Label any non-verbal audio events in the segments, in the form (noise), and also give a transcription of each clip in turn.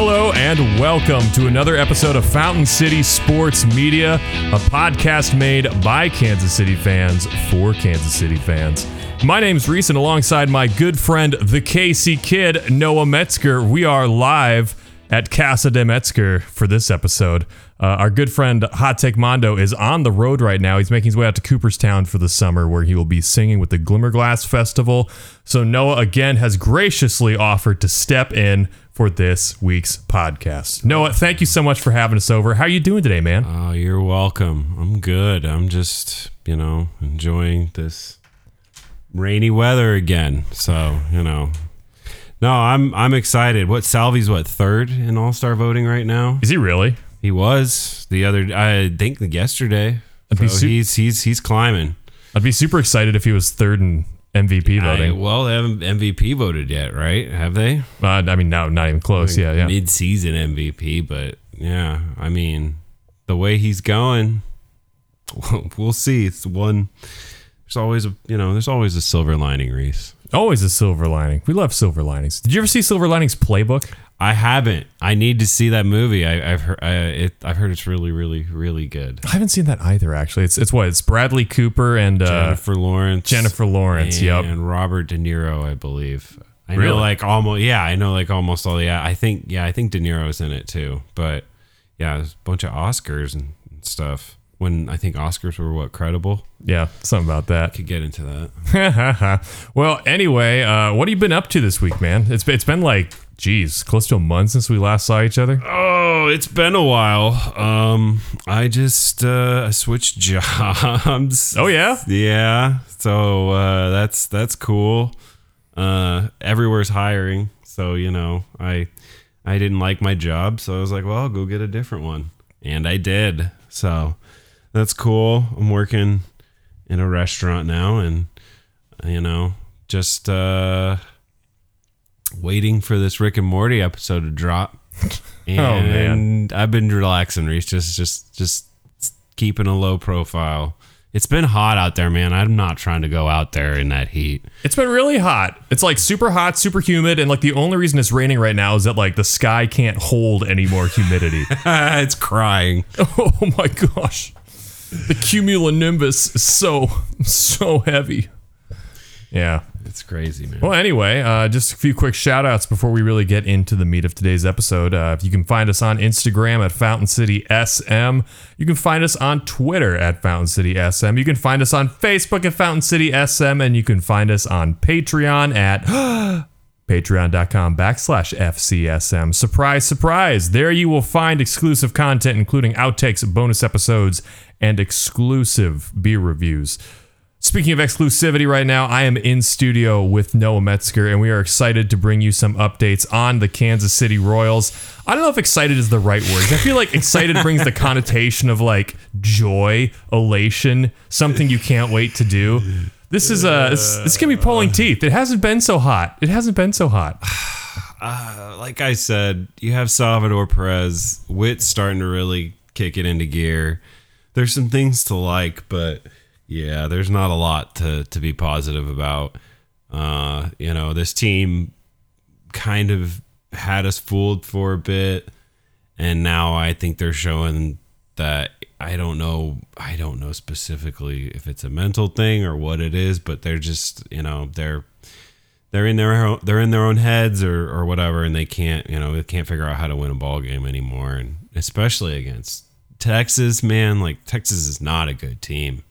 Hello and welcome to another episode of Fountain City Sports Media, a podcast made by Kansas City fans for Kansas City fans. My name's Reese, and alongside my good friend, the KC Kid, Noah Metzger, we are live at Casa de Metzger for this episode. Uh, our good friend Hot Take Mondo is on the road right now. He's making his way out to Cooperstown for the summer, where he will be singing with the Glimmerglass Festival. So Noah again has graciously offered to step in for this week's podcast. Noah, thank you so much for having us over. How are you doing today, man? Oh, you're welcome. I'm good. I'm just, you know, enjoying this rainy weather again. So, you know. No, I'm I'm excited. What Salvi's what, third in all-star voting right now? Is he really? He was the other I think yesterday. So su- he's he's he's climbing. I'd be super excited if he was third in MVP I, voting. well, they haven't MVP voted yet, right? Have they? Uh, I mean, no, not even close. Yeah, yeah. Mid-season MVP, but yeah, I mean, the way he's going, (laughs) we'll see. It's one. There's always a you know, there's always a silver lining, Reese. Always a silver lining. We love silver linings. Did you ever see Silver Linings Playbook? I haven't. I need to see that movie. I, I've heard. I, it, I've heard it's really, really, really good. I haven't seen that either. Actually, it's it's what it's Bradley Cooper and uh, Jennifer Lawrence. Jennifer Lawrence. And Yep. And Robert De Niro, I believe. I Really? know like almost. Yeah, I know like almost all. Yeah, I think. Yeah, I think De Niro's in it too. But yeah, there's a bunch of Oscars and stuff. When I think Oscars were what credible. Yeah, something about that. Could get into that. (laughs) well, anyway, uh, what have you been up to this week, man? It's been, it's been like, geez, close to a month since we last saw each other. Oh, it's been a while. Um, I just uh, I switched (laughs) jobs. Oh yeah, Yeah. So uh, that's that's cool. Uh, everywhere's hiring, so you know I I didn't like my job, so I was like, well, I'll go get a different one, and I did. So that's cool. I'm working in a restaurant now, and you know just uh, waiting for this Rick and Morty episode to drop. And (laughs) Oh, man. I've been relaxing, Reese. Just just just keeping a low profile. It's been hot out there, man. I'm not trying to go out there in that heat. it's been really hot. It's like super hot, super humid, and like the only reason it's raining right now is that like the sky can't hold any more humidity. (laughs) it's crying. (laughs) oh my gosh, the cumulonimbus is so so heavy. Yeah. It's crazy, man. Well, anyway, uh, just a few quick shout outs before we really get into the meat of today's episode. Uh, if you can find us on Instagram at Fountain City SM, you can find us on Twitter at Fountain City SM, you can find us on Facebook at Fountain City SM, and you can find us on Patreon at (gasps) patreon.com backslash FCSM. Surprise, surprise. There you will find exclusive content, including outtakes, bonus episodes, and exclusive beer reviews. Speaking of exclusivity right now, I am in studio with Noah Metzger, and we are excited to bring you some updates on the Kansas City Royals. I don't know if excited is the right word. I feel like excited (laughs) brings the connotation of like joy, elation, something you can't wait to do. This is a this, this can be pulling teeth. It hasn't been so hot. It hasn't been so hot. (sighs) like I said, you have Salvador Perez. Witt's starting to really kick it into gear. There's some things to like, but yeah, there's not a lot to to be positive about. Uh, you know, this team kind of had us fooled for a bit, and now I think they're showing that I don't know I don't know specifically if it's a mental thing or what it is, but they're just you know they're they're in their own, they're in their own heads or or whatever, and they can't you know they can't figure out how to win a ball game anymore, and especially against Texas, man, like Texas is not a good team.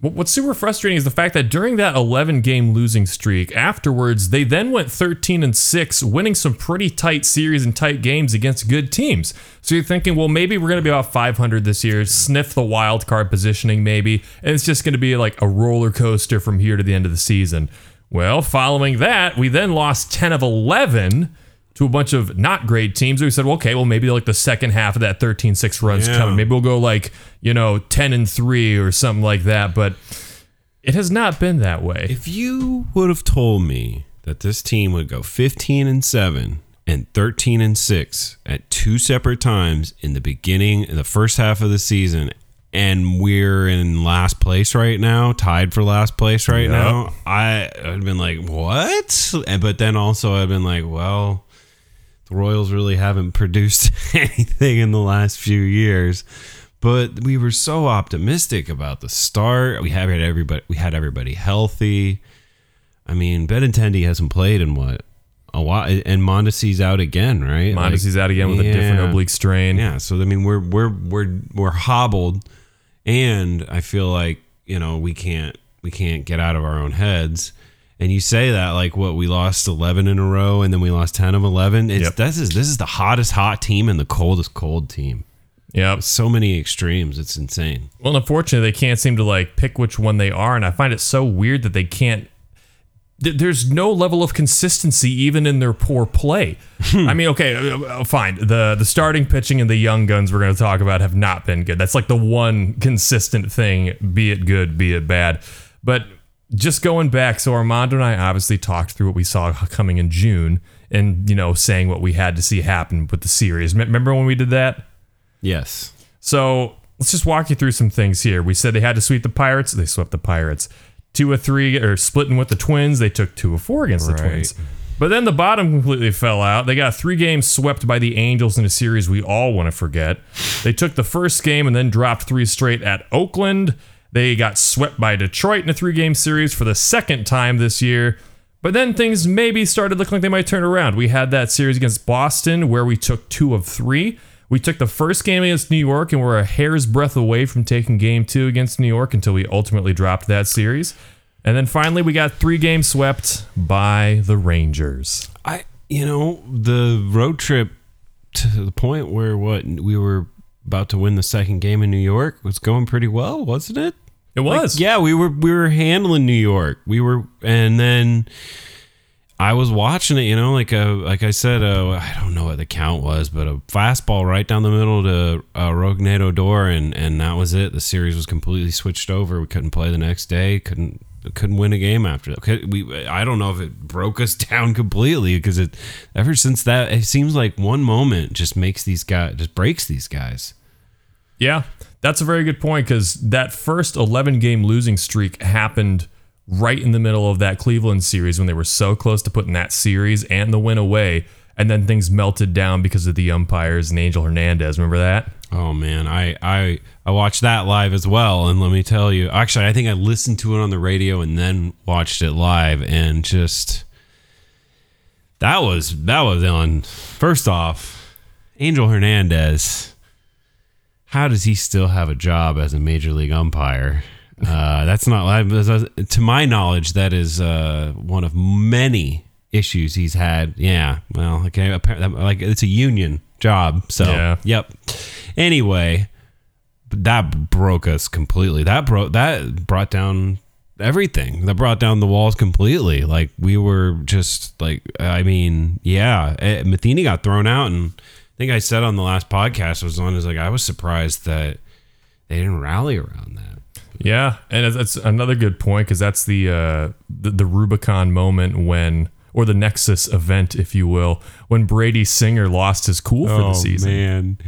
What- What's super frustrating is the fact that during that 11 game losing streak, afterwards they then went 13 and 6, winning some pretty tight series and tight games against good teams. So you're thinking, well, maybe we're going to be about 500 this year, sniff the wild card positioning maybe, and it's just going to be like a roller coaster from here to the end of the season. Well, following that, we then lost 10 of 11 to a bunch of not great teams. We said, well, okay, well, maybe like the second half of that 13 6 run's Yeah. coming. Maybe we'll go like, you know, 10 and 3 or something like that. But it has not been that way. If you would have told me that this team would go 15 and 7 and 13 and 6 at two separate times in the beginning in the first half of the season and we're in last place right now, tied for last place right Yep. now, I I'd been like, "What?" And but then also I've been like, "Well, The Royals really haven't produced (laughs) anything in the last few years. But we were so optimistic about the start. We had everybody we had everybody healthy. I mean, Benintendi hasn't played in what a while, and Mondesi's out again, right? Mondesi's out again with a different oblique strain. Yeah, so I mean, we're we're we're we're hobbled, and I feel like you know we can't we can't get out of our own heads. And you say that like what we lost eleven in a row, and then we lost ten of eleven. It's Yep. this is this is the hottest hot team and the coldest cold team. Yep. So many extremes. It's insane. Well, unfortunately, they can't seem to like pick which one they are, and I find it so weird that they can't. th- There's no level of consistency even in their poor play. I mean, okay, uh, uh, fine. The the starting pitching and the young guns we're going to talk about have not been good. That's like the one consistent thing, be it good, be it bad. But just going back, so Armando and I obviously talked through what we saw coming in June, and you know, saying what we had to see happen with the series. Me- Remember when we did that? Yes. So let's just walk you through some things here. We said they had to sweep the Pirates. They swept the Pirates. Two of three, or splitting with the Twins. They took two of four against the Twins. But then the bottom completely fell out. They got three games swept by the Angels in a series we all want to forget. They took the first game and then dropped three straight at Oakland. They got swept by Detroit in a three game series for the second time this year. But then things maybe started looking like they might turn around. We had that series against Boston where we took two of three. We took the first game against New York and we're a hair's breadth away from taking game two against New York until we ultimately dropped that series. And then finally, we got three games swept by the Rangers. I you know the road trip to the point where what we were about to win the second game in New York was going pretty well, wasn't it? It was. Yeah, we were we were handling New York. We were, and then I was watching it. You know, like a like I said, uh, I don't know what the count was, but a fastball right down the middle to uh, Rougned Odor, and and that was it. The series was completely switched over. We couldn't play the next day. Couldn't couldn't win a game after that. We I don't know if it broke us (laughs) down completely because it ever since that it seems like one moment just makes these guys just breaks these guys. Yeah, that's a very good point because that first 11 game losing streak happened right in the middle of that Cleveland series when they were so close to putting that series and the win away. And then things melted down because of the umpires and Angel Hernandez. Remember that? Oh man, I I I watched that live as well, and let me tell you, actually, I think I listened to it on the radio and then watched it live, and just that was that was on. First off, Angel Hernandez, how does he still have a job as a major league umpire? Uh, that's not to my knowledge. That is uh, one of many issues he's had. Yeah, well, okay, apparently, like it's a union job, so Yeah. Yep. Anyway, that broke us completely. That broke that brought down everything. That brought down the walls completely. Like we were just like I mean, yeah, eh, Matheny got thrown out and think I said on the last podcast I was on is like I was surprised that they didn't rally around that. Yeah, and that's another good point because that's the, uh, the the Rubicon moment when, or the Nexus event, if you will, when Brady Singer lost his cool for the season. Oh, man.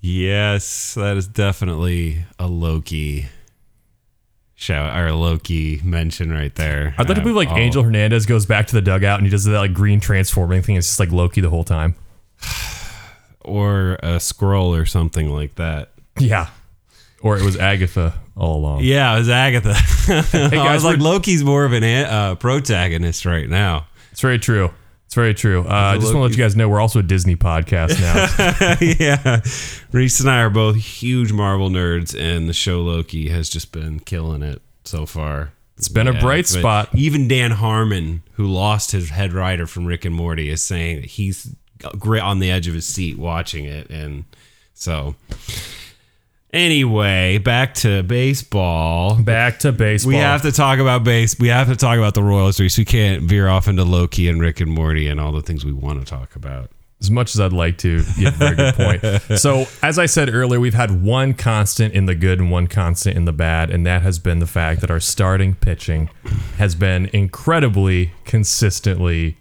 Yes, that is definitely a Loki shout or a Loki mention right there. I'd like to believe like Oh, Angel Hernandez goes back to the dugout and he does that like green transforming thing. It's just like Loki the whole time. (sighs) or a scroll or something like that. Yeah. Or it was Agatha all along. Yeah, it was Agatha. (laughs) (laughs) I guys, was like, Loki's more of an a- uh, protagonist right now. It's very true. It's very true. Uh, I just want to let you guys know we're also a Disney podcast now. (laughs) yeah, Reese and I are both huge Marvel nerds, and the show Loki has just been killing it so far. It's been a bright spot. Even Dan Harmon, who lost his head writer from Rick and Morty, is saying that he's great on the edge of his seat watching it, and so. Anyway, back to baseball. Back to baseball. We have to talk about base. We have to talk about the Royals. We can't veer off into Loki and Rick and Morty and all the things we want to talk about. as much as I'd like to. You have a very good point. (laughs) So, as I said earlier, we've had one constant in the good and one constant in the bad, and that has been the fact that our starting pitching has been incredibly consistently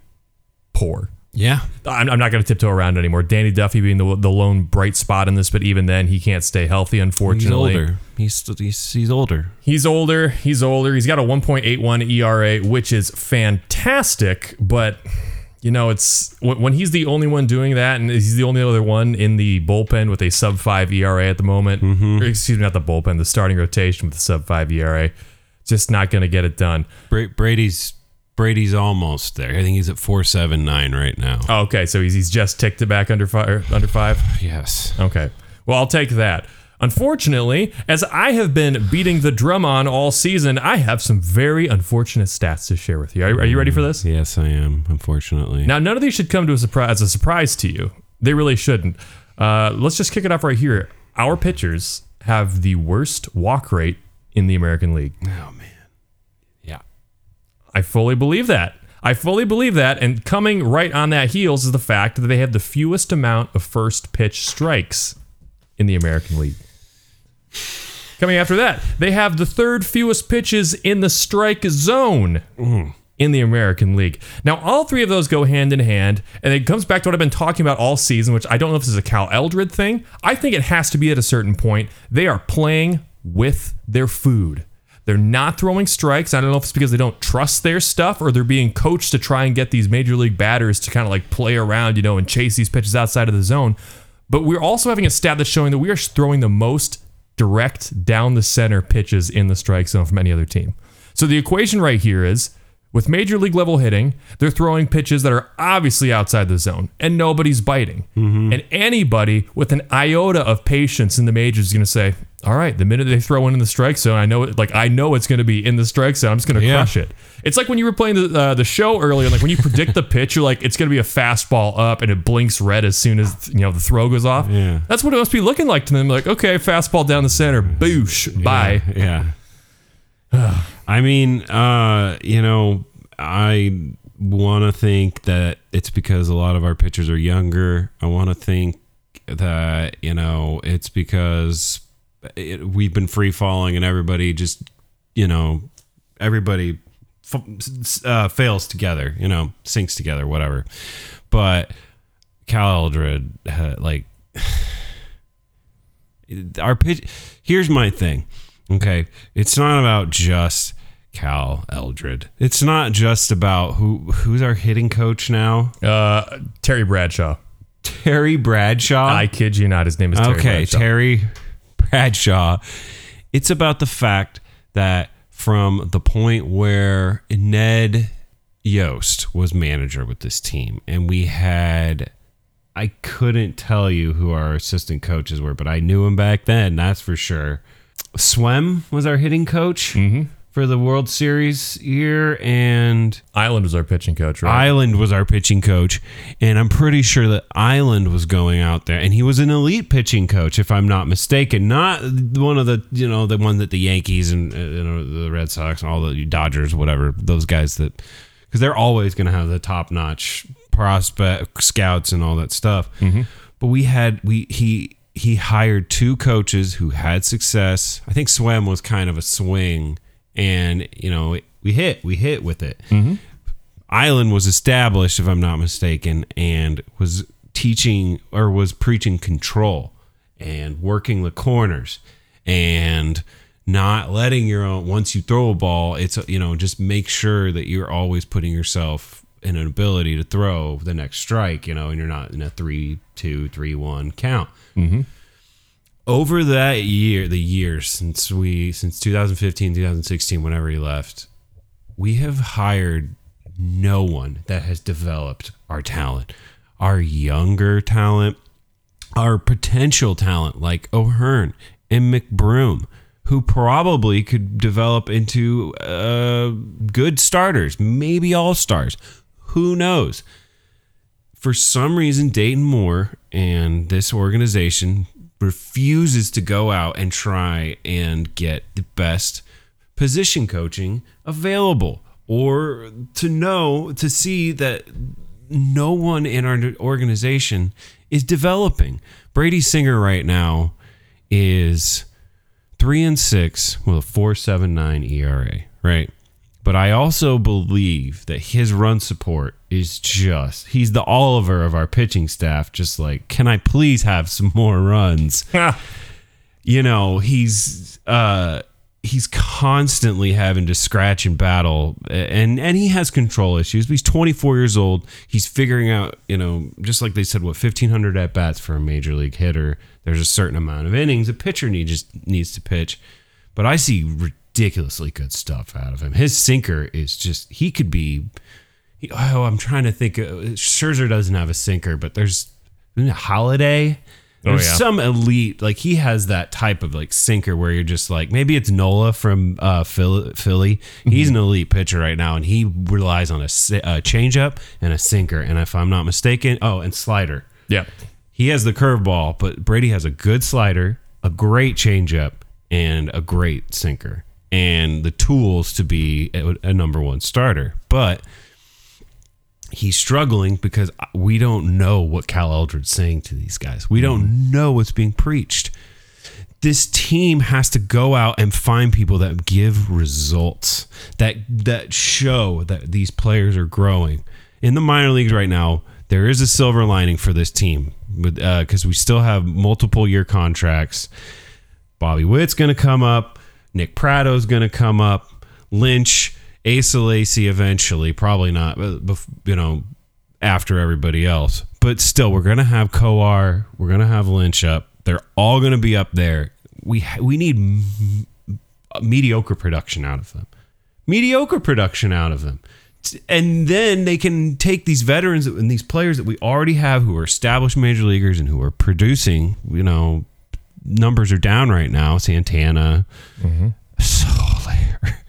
poor. Yeah, I'm, I'm not going to tiptoe around anymore. Danny Duffy being the, the lone bright spot in this, but even then, he can't stay healthy, unfortunately. he's older. He's he's, he's older. He's older. He's older. He's got a 1.81 ERA, which is fantastic, but you know, it's when when he's the only one doing that, and he's the only other one in the bullpen with a sub five ERA at the moment. Mm-hmm. Or, excuse me, not the bullpen, the starting rotation with the sub five ERA. Just not going to get it done. Brady's Brady's almost there. I think he's at four seven nine right now. Oh, okay, so he's, he's just ticked it back under five. Under five. Yes. Okay. Well, I'll take that. Unfortunately, as I have been beating the drum on all season, I have some very unfortunate stats to share with you. Are, are you ready for this? Yes, I am. Unfortunately. Now, none of these should come to a surprise as a surprise to you. They really shouldn't. Uh, let's just kick it off right here. Our pitchers have the worst walk rate in the American League. oh. I fully believe that. I fully believe that. And coming right on that heels is the fact that they have the fewest amount of first pitch strikes in the American League. Coming after that, they have the third fewest pitches in the strike zone mm-hmm. in the American League. Now, all three of those go hand in hand, and it comes back to what I've been talking about all season, which I don't know if this is a Cal Eldred thing. I think it has to be at a certain point. They are playing with their food. They're not throwing strikes. I don't know if it's because they don't trust their stuff or they're being coached to try and get these major league batters to kind of like play around, you know, and chase these pitches outside of the zone. But we're also having a stat that's showing that we are throwing the most direct down the center pitches in the strike zone from any other team. So the equation right here is with major league level hitting, they're throwing pitches that are obviously outside the zone and nobody's biting. And anybody with an iota of patience in the majors is going to say, "All right, the minute they throw one in the strike zone, I know it, like I know it's going to be in the strike zone. I'm just going to Yeah. crush it." It's like when you were playing the uh, the show earlier, like when you predict the pitch, you're like, "It's going to be a fastball up," and it blinks red as soon as you know the throw goes off. Yeah. That's what it must be looking like to them. Like, okay, fastball down the center, boosh, bye. Yeah. (sighs) I mean, uh, you know, I want to think that it's because a lot of our pitchers are younger. I want to think that, you know, it's because it, we've been free falling and everybody just, you know, everybody uh, fails together, you know, sinks together, whatever. But Cal Eldred, uh, like, (sighs) our pitch. Here's my thing. Okay, it's not about just Cal Eldred. It's not just about who who's our hitting coach now. Uh, Terry Bradshaw. Terry Bradshaw. I kid you not. His name is Terry okay, Bradshaw. Terry Bradshaw. It's about the fact that from the point where Ned Yost was manager with this team, and we had. I couldn't tell you who our assistant coaches were, but I knew him back then, that's for sure. Sveum was our hitting coach for the World Series year, and Eiland was our pitching coach, right? Eiland was our pitching coach, and I'm pretty sure that Eiland was going out there, and he was an elite pitching coach, if I'm not mistaken. Not one of the, you know, the one that the Yankees and uh, you know the Red Sox and all the Dodgers, whatever, those guys that, because they're always going to have the top notch prospect scouts and all that stuff. But we had we he he hired two coaches who had success. I think Sveum was kind of a swing, and you know we hit we hit with it. Mm-hmm. Eiland was established, if I'm not mistaken, and was teaching or was preaching control and working the corners and not letting your own once you throw a ball it's you know just make sure that you're always putting yourself in an ability to throw the next strike you know and you're not in a three two three one count mm-hmm. Over that year the years since we since 2015 2016 whenever he left we have hired no one that has developed our talent our younger talent our potential talent like O'Hearn and McBroom, who probably could develop into uh, good starters, maybe all stars. Who knows? For some reason, Dayton Moore and this organization refuses to go out and try and get the best position coaching available or to know to see that no one in our organization is developing. Brady Singer right now is three and six with a four seven nine ERA, right? But I also believe that his run support is just he's the Oliver of our pitching staff, just like, can I please have some more runs? (laughs) You know he's uh he's constantly having to scratch and battle and and he has control issues but he's 24 years old. He's figuring out you know just like they said what 1500 at bats for a major league hitter. There's a certain amount of innings a pitcher needs needs to pitch. But i see ridiculously good stuff out of him his sinker is just he could be he- oh i'm trying to think uh, Scherzer doesn't have a sinker but there's holiday there's yeah. some elite like he has that type of like sinker where you're just like maybe it's Nola from uh, Phil- Philly. He's an elite pitcher right now, and he relies on a, a changeup and a sinker. And if I'm not mistaken, oh, and slider. Yeah. He has the curveball, but Brady has a good slider, a great changeup, and a great sinker, and the tools to be a, a number one starter. But he's struggling because we don't know what Cal Eldred's saying to these guys. We don't mm-hmm. know what's being preached. This team has to go out and find people that give results that that show that these players are growing. In the minor leagues right now, there is a silver lining for this team because uh, we still have multiple year contracts. Bobby Witt's going to come up. Nick Pratto's going to come up. Lynch, Asa Lacy eventually, probably not, uh, but you know, after everybody else. But still, we're going to have Kowar. We're going to have Lynch up. They're all going to be up there. We we need m- mediocre production out of them. Mediocre production out of them. And then they can take these veterans and these players that we already have who are established major leaguers and who are producing, you know, numbers are down right now. Santana, mm-hmm. Soler,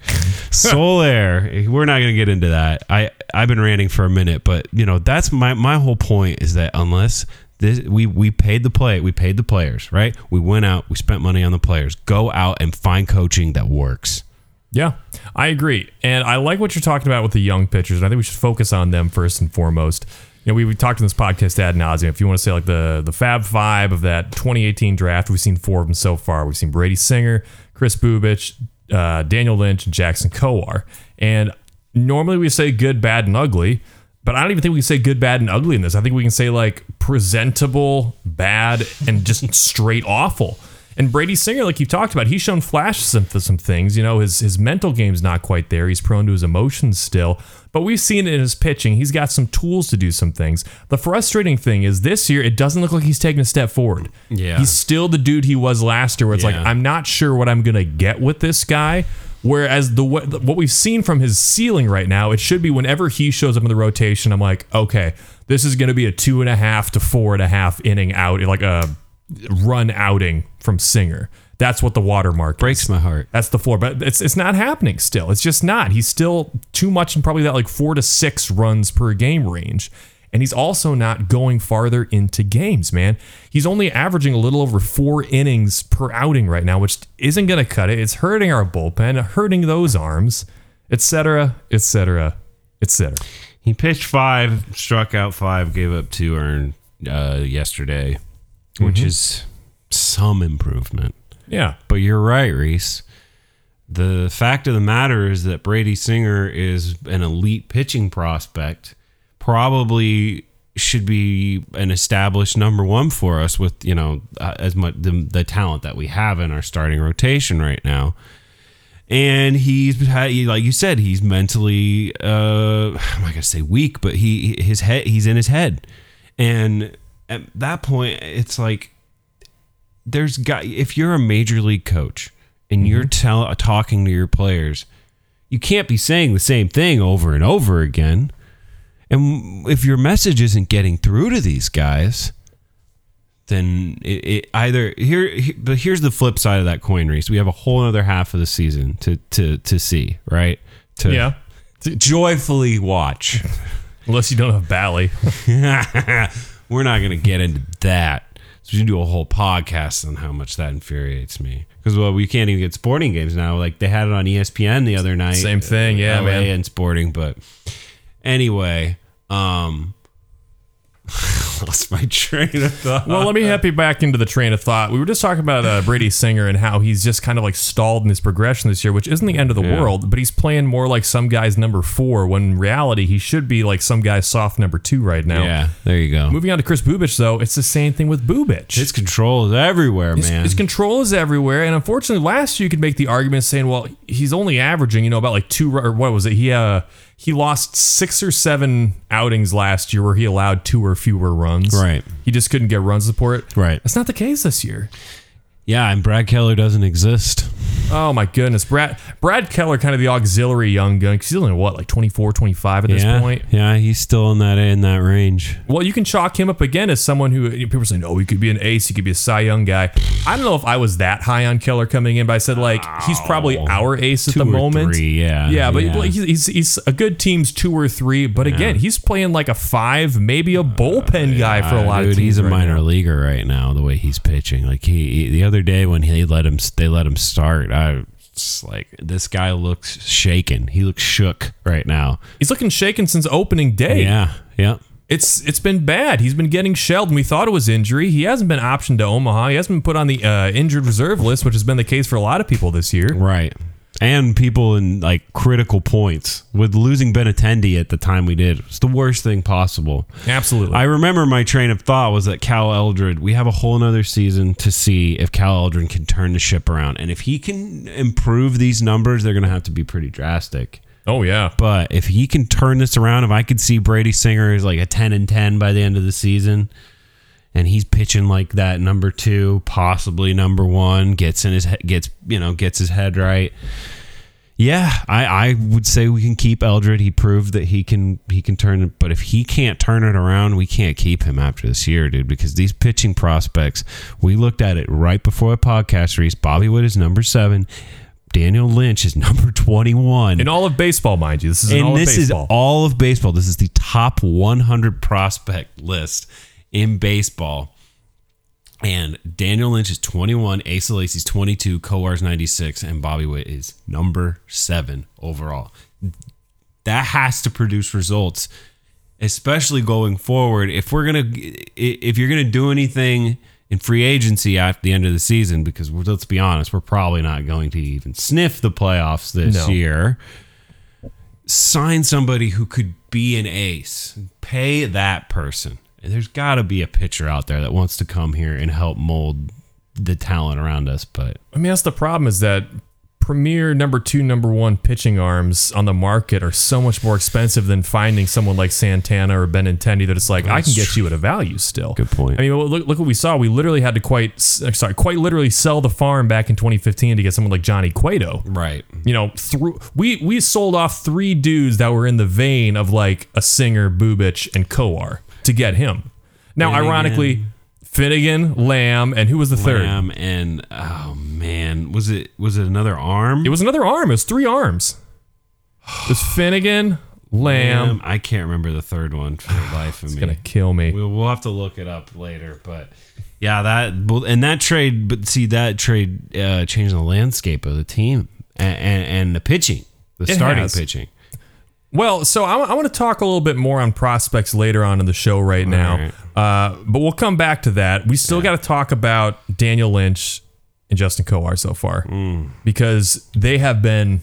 Soler. (laughs) We're not going to get into that. I I've been ranting for a minute, but you know that's my my whole point is that unless this we we paid the play, we paid the players, right? We went out, we spent money on the players. Go out and find coaching that works. Yeah, I agree. And I like what you're talking about with the young pitchers. And I think we should focus on them first and foremost. Know, we, we talked in this podcast ad nauseum. If you want to say like the the Fab Five of that 2018 draft, we've seen four of them so far. We've seen Brady Singer, Kris Bubic, uh, Daniel Lynch, and Jackson Kowar. And normally we say good, bad, and ugly. But I don't even think we can say good, bad, and ugly in this. I think we can say like presentable, bad, and just (laughs) straight awful. And Brady Singer, like you talked about, he's shown flashes of some things. You know, his his mental game's not quite there. He's prone to his emotions still. But we've seen it in his pitching. He's got some tools to do some things. The frustrating thing is this year, it doesn't look like he's taking a step forward. Yeah. He's still the dude he was last year, where it's like, I'm not sure what I'm going to get with this guy. Whereas the what what we've seen from his ceiling right now, it should be whenever he shows up in the rotation, I'm like, okay, this is going to be a two and a half to four and a half inning out, like a run outing from Singer. That's what the watermark Breaks is. my heart. That's the floor, but it's it's not happening still. It's just not. He's still too much in probably that like four to six runs per game range. And he's also not going farther into games, man. He's only averaging a little over four innings per outing right now, which isn't going to cut it. It's hurting our bullpen, hurting those arms, etc., etc., etc. He pitched five, struck out five, gave up two earned uh, yesterday, which is some improvement. Yeah. But you're right, Reese. The fact of the matter is that Brady Singer is an elite pitching prospect, probably should be an established number one for us with you know uh, as much the, the talent that we have in our starting rotation right now. And he's like you said, he's mentally, uh, (sighs) I'm not gonna say weak, but he his head, he's in his head, and at that point, it's like there's got if you're a major league coach and you're mm-hmm. tell, uh, talking to your players, you can't be saying the same thing over and over again. And if your message isn't getting through to these guys, then it, it either here, he- But here's the flip side of that coin, Reese. We have a whole other half of the season to to to see, right? To Yeah. to joyfully watch. Unless you don't have Bally. (laughs) (laughs) We're not going to get into that. So we should do a whole podcast on how much that infuriates me. Because well, we can't even get sporting games now. Like they had it on ESPN the other night. Same thing, yeah, LA man. And sporting, but anyway, um, (laughs) lost my train of thought. Well, let me help you back into the train of thought. We were just talking about uh, Brady Singer and how he's just kind of like stalled in his progression this year, which isn't the end of the Yeah. world, but he's playing more like some guy's number four when in reality he should be like some guy's soft number two right now. yeah, there you go. Moving on to Kris Bubic, though, it's the same thing with Bubich. His control is everywhere, His- man. His control is everywhere, and unfortunately, last year you could make the argument saying, well, he's only averaging, you know, about like two or what was it? He uh he lost six or seven outings last year where he allowed two or fewer runs. Right. He just couldn't get run support. Right. That's not the case this year. yeah, and Brad Keller doesn't exist. Oh my goodness, Brad Brad Keller, kind of the auxiliary young gun. 'cause he's only what, like 24, 25 at this yeah, point. yeah, he's still in that in that range. Well, you can chalk him up again as someone who people are saying, "Oh, he could be an ace. He could be a Cy Young guy." I don't know if I was that high on Keller coming in, but I said like he's probably oh. our ace at the or moment. three, yeah, yeah, but yeah. he's, he's he's a good team's two or three. But again, he's playing like a five, maybe a bullpen uh, guy for a lot Dude, of teams. he's a right minor now. leaguer right now. The way he's pitching, like he, he- the other day when he let him, they let him start. I was like, this guy looks shaken. He looks shook right now. He's looking shaken since opening day. Yeah, yeah. It's it's been bad. He's been getting shelled, and we thought it was injury. He hasn't been optioned to Omaha. He hasn't been put on the uh, injured reserve list, which has been the case for a lot of people this year. Right. And people in like critical points with losing Benintendi at the time we did. It's the worst thing possible. Absolutely. I remember my train of thought was that Cal Eldred, we have a whole nother season to see if Cal Eldred can turn the ship around. And if he can improve these numbers, they're going to have to be pretty drastic. oh yeah. But if he can turn this around, if I could see Brady Singer is like a 10 and 10 by the end of the season, and he's pitching like that number two, possibly number one, gets in his he- gets you know gets his head right. Yeah, I, I would say we can keep Eldred. He proved that he can he can turn it, but if he can't turn it around, we can't keep him after this year, dude. Because these pitching prospects, we looked at it right before the podcast. Reese Bobby Witt is number seven, Daniel Lynch is (laughs) number twenty one, In all of baseball, mind you, this is and of this is baseball. all of baseball. This is the top 100 prospect list in baseball. And Daniel Lynch is 21, Asa Lacy's 22, Kowar's 96, and Bobby Witt is number seven overall. That has to produce results, especially going forward. If we're gonna, if you're gonna do anything in free agency at the end of the season, because let's be honest, we're probably not going to even sniff the playoffs this No. year sign somebody who could be an ace. Pay that person. There's got to be a pitcher out there that wants to come here and help mold the talent around us. But I mean, that's the problem is that premier number two, number one pitching arms on the market are so much more expensive than finding someone like Santana or Benintendi that it's like I can get you at a value still. Good point. I mean, look, look what we saw. We literally had to quite uh, sorry, quite literally sell the farm back in 2015 to get someone like Johnny Cueto. right, You know, through we we sold off three dudes that were in the vein of like a singer, Bubic, and Kowar to get him. Now, Finnegan. ironically, Finnegan, Lamb, and who was the third? Lamb and oh man, was it was it another arm? It was another arm. It was three arms. It was Finnegan, Lamb. Lamb. I can't remember the third one for the life of (sighs) me. It's gonna kill me. We'll, we'll have to look it up later, but yeah, that and that trade, but see that trade uh, changed the landscape of the team and, and, and the pitching, the It starting has. pitching. Well, so I, I want to talk a little bit more on prospects later on in the show right now, right. uh, but we'll come back to that. We still got to talk about Daniel Lynch and Justin Kowar so far Mm. because they have been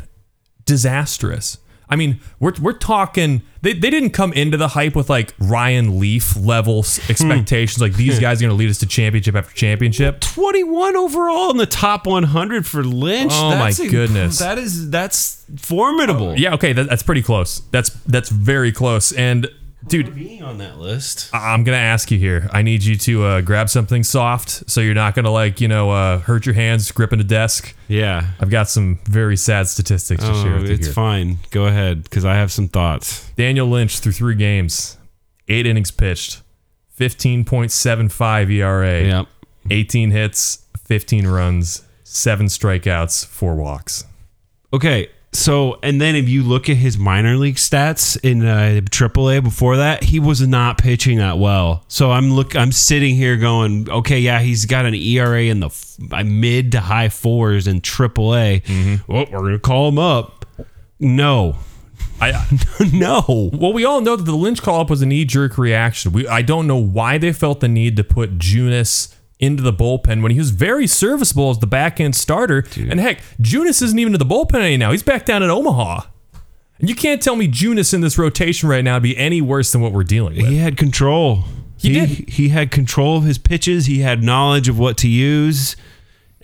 disastrous. I mean, we're, we're talking, they, they didn't come into the hype with like Ryan Leaf level Hmm. expectations, like these guys are going to lead us to championship after championship. 21 overall in the top 100 for Lynch. Oh, my goodness. That is that's formidable. Yeah, okay, that, that's pretty close. That's that's very close. And dude, being on that list. I'm gonna ask you here. I need you to uh, grab something soft, so you're not gonna like you know uh, hurt your hands gripping a desk. Yeah. I've got some very sad statistics to share Oh, with you it's here. fine. Go ahead, because I have some thoughts. Daniel Lynch through three games, eight innings pitched, 15.75 ERA, Yep. 18 hits, 15 runs, seven strikeouts, four walks. Okay. So, and then if you look at his minor league stats in uh, AAA before that, he was not pitching that well. So I'm look, I'm sitting here going, okay, yeah, he's got an ERA in the f- uh, mid to high fours in AAA. Well, we're gonna call him up. No, (laughs) I no. well, we all know that the Lynch call up was a knee jerk reaction. We I don't know why they felt the need to put Junis into the bullpen when he was very serviceable as the back end starter. And heck, Junis isn't even in the bullpen any now. He's back down at Omaha. And you can't tell me Junis in this rotation right now would be any worse than what we're dealing with. He had control. He did. He had control of his pitches. He had knowledge of what to use,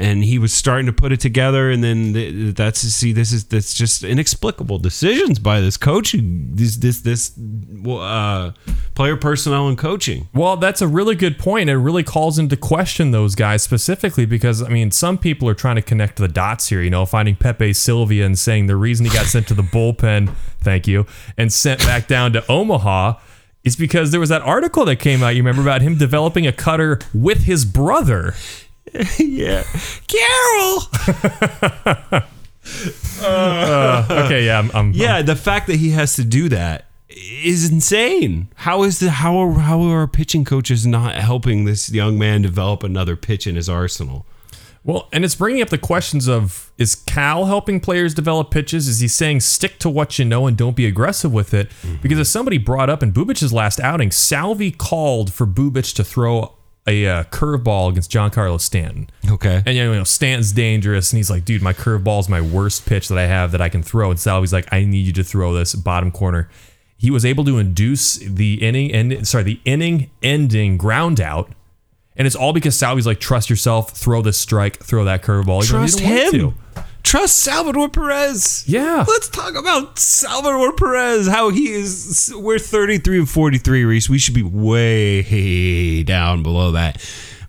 and he was starting to put it together. And then th- that's see, this is that's just inexplicable decisions by this coach this this this uh, player personnel and coaching. Well, that's a really good point. It really calls into question those guys specifically because I mean, some people are trying to connect the dots here. You know, finding Pepe Sylvia and saying the reason he got sent to the bullpen, (laughs) thank you, and sent back down to Omaha is because there was that article that came out. You remember about him developing a cutter with his brother. (laughs) yeah, Carol. Uh, okay, yeah, I'm, I'm Yeah, the fact that he has to do that is insane. How is the how are how are our pitching coaches not helping this young man develop another pitch in his arsenal? Well, and it's bringing up the questions of is Cal helping players develop pitches? Is he saying stick to what you know and don't be aggressive with it? Mm-hmm. Because as somebody brought up in Bubic's last outing, Salvi called for Bubic to throw a uh, curveball against Giancarlo Stanton. Okay. And you know, Stanton's dangerous, and he's like, dude, my curveball is my worst pitch that I have that I can throw. And Salvi's like, I need you to throw this bottom corner. He was able to induce the inning and sorry, the inning ending ground out. And it's all because Salvi's like, trust yourself, throw this strike, throw that curveball. even though you Trust him. Trust Salvador Perez. Yeah. Let's talk about Salvador Perez. How he is. We're 33 and 43, Reese. We should be way down below that.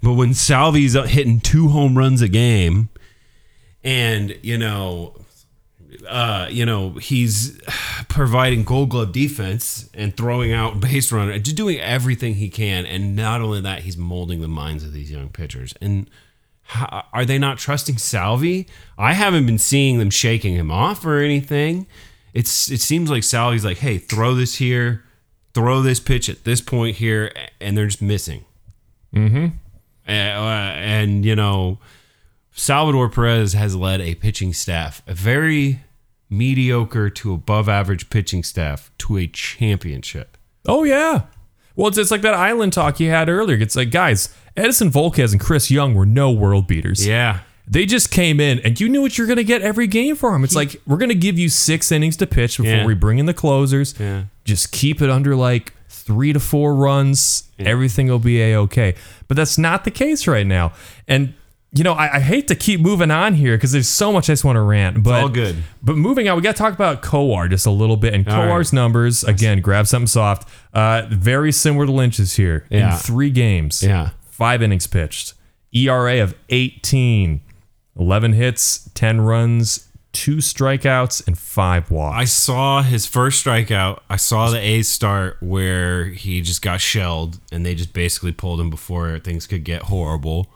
But when Salvi's hitting two home runs a game, and you know, uh, you know, he's providing Gold Glove defense and throwing out base runner, just doing everything he can. And not only that, he's molding the minds of these young pitchers. And how, are they not trusting Salvi? I haven't been seeing them shaking him off or anything. It's it seems like Salvi's like, hey, throw this here, throw this pitch at this point here, and they're just missing. Mm-hmm. and you know, Salvador Perez has led a pitching staff, a very mediocre to above average pitching staff, to a championship. Oh yeah. Well, it's, it's like that Eiland talk you had earlier. It's like, guys, Edinson Volquez and Chris Young were no world beaters. Yeah. They just came in, and you knew what you're going to get every game for them. It's like we're going to give you six innings to pitch before Yeah. we bring in the closers. Yeah. Just keep it under like three to four runs. Everything will be a okay. But that's not the case right now. And you know, I, I hate to keep moving on here because there's so much I just want to rant. But all good. But moving on, we got to talk about Kowar just a little bit. And All Kowar's numbers again, grab something soft. Uh, very similar to Lynch's here Yeah. in three games. Yeah. five innings pitched, ERA of 18, 11 hits, 10 runs, two strikeouts, and five walks. I saw his first strikeout. I saw the A's start where he just got shelled and they just basically pulled him before things could get horrible.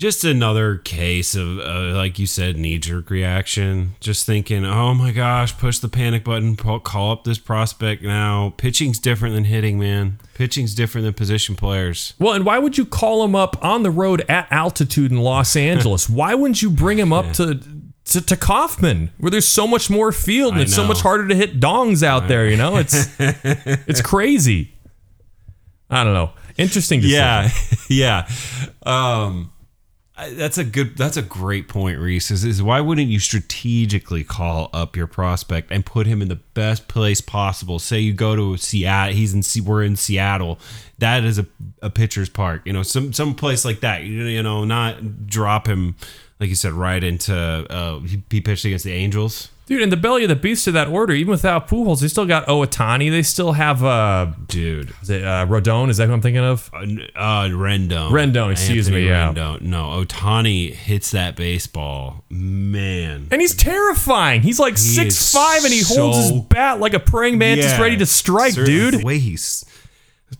Just another case of, uh, like you said, knee jerk reaction. Just thinking, oh my gosh, push the panic button, call up this prospect now. Pitching's different than hitting, man. Pitching's different than position players. well, and why would you call him up on the road at altitude in Los (laughs) Angeles? why wouldn't you bring him up to, to to Kauffman, where there's so much more field and it's so much harder to hit dongs out there? You know, it's (laughs) it's crazy. I don't know. Interesting. Decision. Yeah, (laughs) yeah. Um, that's a good. That's a great point, Reese. Is, is why wouldn't you strategically call up your prospect and put him in the best place possible? Say you go to Seattle. He's in. We're in Seattle. That is a, a pitcher's park. You know, some some place like that. You, you know, not drop him like you said right into. Uh, he pitched against the Angels. Dude, in the belly of the beast of that order, even without Pujols, they still got Ohtani. They still have uh, Dude, is it uh, Rodon? Is that who I'm thinking of? Uh, uh, Rendon. Rendon, excuse me, yeah. Rendon. No, Ohtani hits that baseball. Man. And he's terrifying. He's like He six five, and he holds his bat like a praying mantis, Yeah, ready to strike, certainly. dude. The way he's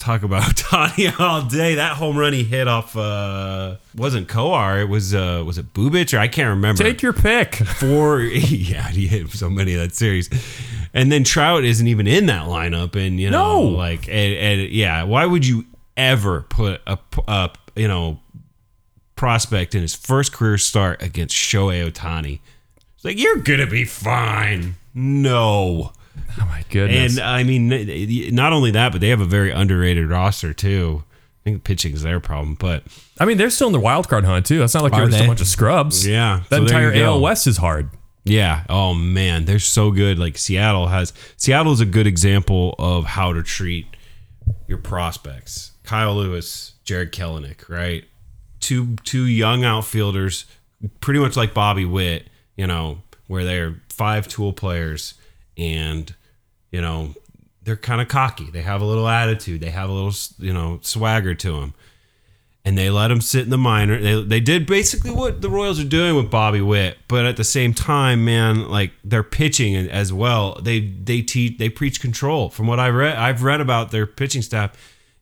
talk about (laughs) Ohtani all day. That home run he hit off uh wasn't Kowar. It was uh was it Bubic or I can't remember. Take your pick. (laughs) four. (laughs) yeah, he hit so many of that series. And then Trout isn't even in that lineup, and you know, No. like, and, and yeah, why would you ever put a, a you know prospect in his first career start against Shohei Ohtani? It's like you're gonna be fine. No, Oh my goodness. And I mean, not only that, but they have a very underrated roster too. I think pitching is their problem, but I mean, they're still in the wild card hunt too. It's not like Are they're just a bunch of scrubs. Yeah, that so entire. AL West is hard. Yeah. Oh man, they're so good. Like Seattle has Seattle is a good example of how to treat your prospects. Kyle Lewis, Jarred Kelenic, right? Two two young outfielders, pretty much like Bobby Witt, you know, where they're five tool players and you know, they're kind of cocky. They have a little attitude. They have a little, you know, swagger to them and they let him sit in the minor. They, they did basically what the Royals are doing with Bobby Witt, but at the same time, man, like they're pitching as well. They they teach they preach control. From what I read, I've read about their pitching staff.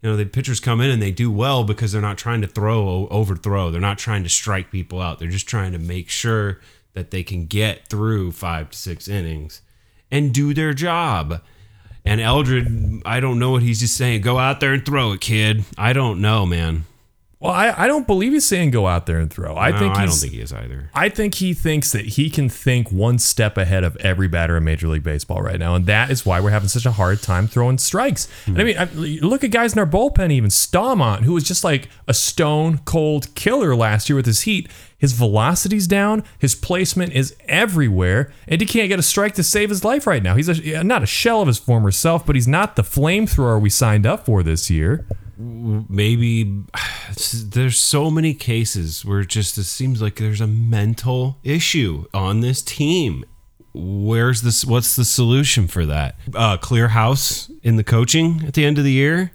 You know, the pitchers come in and they do well because they're not trying to throw overthrow. They're not trying to strike people out. They're just trying to make sure that they can get through five to six innings and do their job. And Eldred, I don't know what he's just saying. Go out there and throw it, kid. I don't know, man. Well, I, I don't believe he's saying go out there and throw. I No, think I don't think he is either. I think he thinks that he can think one step ahead of every batter in Major League Baseball right now, and that is why we're having such a hard time throwing strikes. And I mean, I, look at guys in our bullpen, even Staumont, who was just like a stone cold killer last year with his heat. His velocity's down, his placement is everywhere, and he can't get a strike to save his life right now. He's a, not a shell of his former self, but he's not the flamethrower we signed up for this year. Maybe there's so many cases where it just it seems like there's a mental issue on this team. Where's this? What's the solution for that? Uh, clear house in the coaching at the end of the year.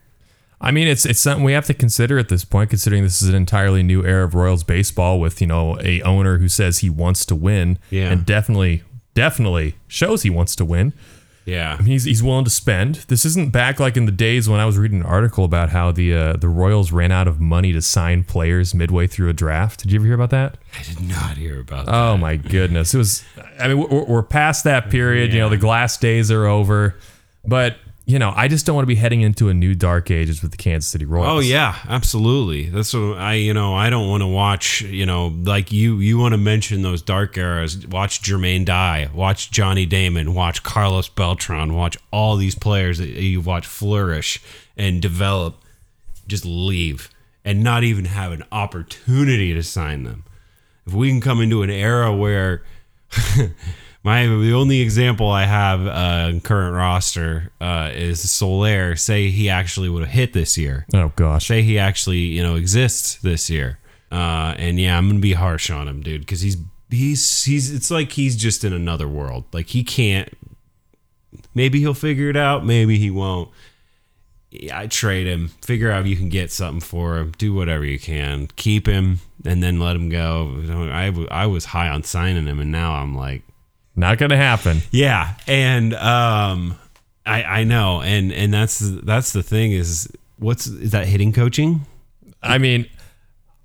I mean, it's it's something we have to consider at this point, considering this is an entirely new era of Royals baseball with you know a owner who says he wants to win, Yeah. and definitely definitely shows he wants to win. Yeah, I mean, he's he's willing to spend. This isn't back like in the days when I was reading an article about how the uh, the Royals ran out of money to sign players midway through a draft. Did you ever hear about that? I did not hear about that. Oh my goodness! It was. I mean, we're, we're past that period. You know, the glass days are over. But you know, I just don't want to be heading into a new dark ages with the Kansas City Royals. Oh yeah, absolutely. That's what I you know I don't want to watch you know like you you want to mention those dark eras. Watch Jermaine Dye, watch Johnny Damon, watch Carlos Beltran, watch all these players that you watch flourish and develop, just leave and not even have an opportunity to sign them. If we can come into an era where (laughs) my the only example I have uh, in current roster uh, is Soler. Say he actually would have hit this year. Oh gosh. Say he actually you know exists this year. Uh, and yeah, I'm gonna be harsh on him, dude, because he's he's he's it's like he's just in another world. Like he can't. Maybe he'll figure it out. Maybe he won't. I trade him. Figure out if you can get something for him. Do whatever you can. Keep him and then let him go. I, know, I, w- I was high on signing him, and now I'm like, Not gonna happen. yeah, and um, I I know, and and that's that's the thing is what's is that hitting coaching? I mean,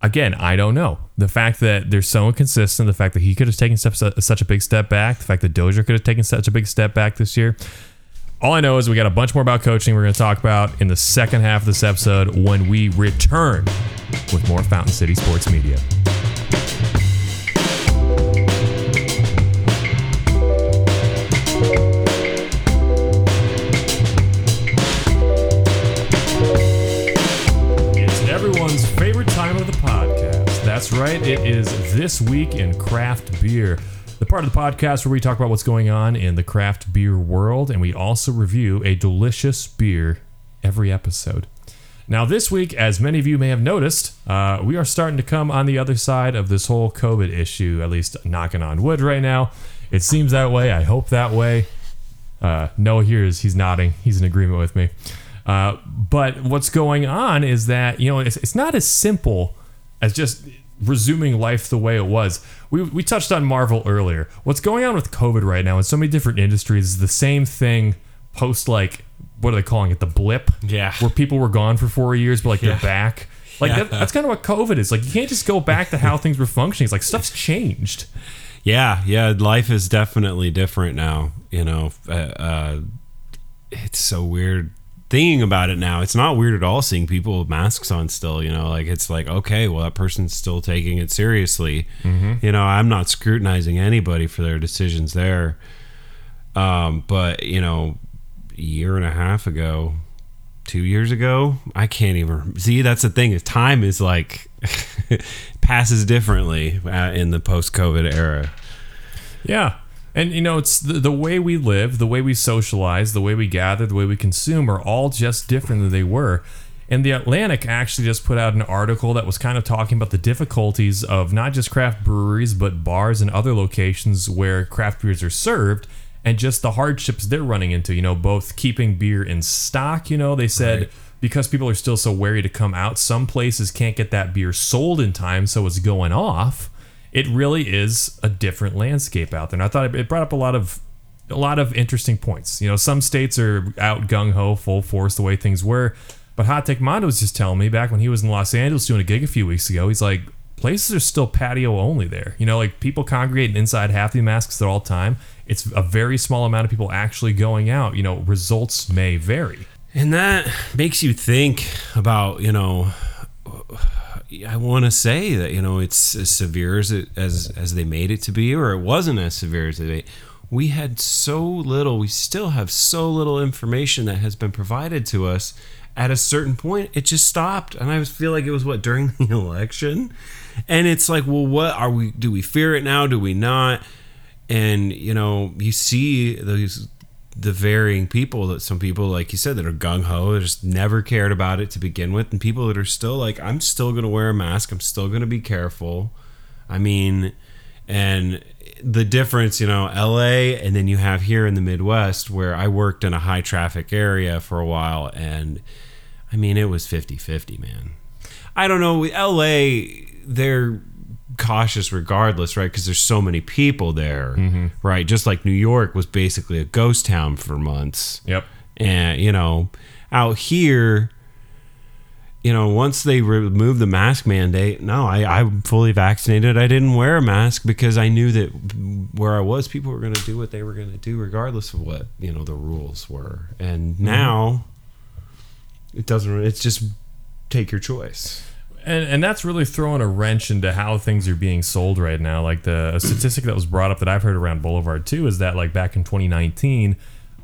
again, I don't know. The fact that they're so inconsistent, the fact that he could have taken steps, such a big step back, the fact that Dozier could have taken such a big step back this year. All I know is we got a bunch more about coaching we're going to talk about in the second half of this episode when we return with more Fountain City Sports Media. That's right, it is This Week in Craft Beer, the part of the podcast where we talk about what's going on in the craft beer world, and we also review a delicious beer every episode. Now, this week, as many of you may have noticed, uh, we are starting to come on the other side of this whole COVID issue, at least knocking on wood right now. It seems that way. I hope that way. Uh, Noah here is he's nodding. He's in agreement with me. Uh, but what's going on is that you know it's, it's not as simple as just resuming life the way it was. We, we touched on Marvel earlier. What's going on with COVID right now in so many different industries is the same thing post like what are they calling it the blip Yeah. where people were gone for four years but like Yeah. they're back like Yeah. that, that's kind of what COVID is like you can't just go back to how things were functioning it's like stuff's changed Yeah, yeah, life is definitely different now. You know, uh, uh, it's so weird thinking about it now. It's not weird at all seeing people with masks on still. You know, like it's like okay, well that person's still taking it seriously. You know, I'm not scrutinizing anybody for their decisions there. Um, but you know, a year and a half ago, two years ago, I can't even see. That's the thing is time is like (laughs) passes differently uh, in the post-COVID era. Yeah. And you know, it's the, the way we live, the way we socialize, the way we gather, the way we consume are all just different than they were. And the Atlantic actually just put out an article that was kind of talking about the difficulties of not just craft breweries, but bars and other locations where craft beers are served and just the hardships they're running into. You know, both keeping beer in stock, you know, they said. Right. Because people are still so wary to come out, some places can't get that beer sold in time, so it's going off it really is a different landscape out there. And I thought it brought up a lot of a lot of interesting points. You know, some states are out gung ho, full force, the way things were. But Hot Take Mondo was just telling me back when he was in Los Angeles doing a gig a few weeks ago, he's like, places are still patio only there. You know, like people congregate inside half the masks at all time. It's a very small amount of people actually going out. You know, results may vary. And that makes you think about, you know, I want to say that you know it's as severe as it, as as they made it to be, or it wasn't as severe as they. We had so little. We still have so little information that has been provided to us. At a certain point, it just stopped, and I feel like it was what during (laughs) the election, and it's like, well, what are we? Do we fear it now? Do we not? And you know, you see those the varying people that some people like you said that are gung ho just never cared about it to begin with and people that are still like I'm still going to wear a mask. I'm still going to be careful. I mean and the difference you know LA and then you have here in the Midwest where I worked in a high traffic area for a while and I mean it was 50-50 man. I don't know LA they're cautious regardless, right? Because there's so many people there, Mm-hmm. right? Just like New York was basically a ghost town for months. Yep. And, you know, out here, you know, once they removed the mask mandate, no, I, I'm fully vaccinated. I didn't wear a mask because I knew that where I was, people were going to do what they were going to do, regardless of what, you know, the rules were. And now it doesn't, it's just take your choice. And and that's really throwing a wrench into how things are being sold right now. Like the a statistic that was brought up that I've heard around Boulevard too is that like back in 2019,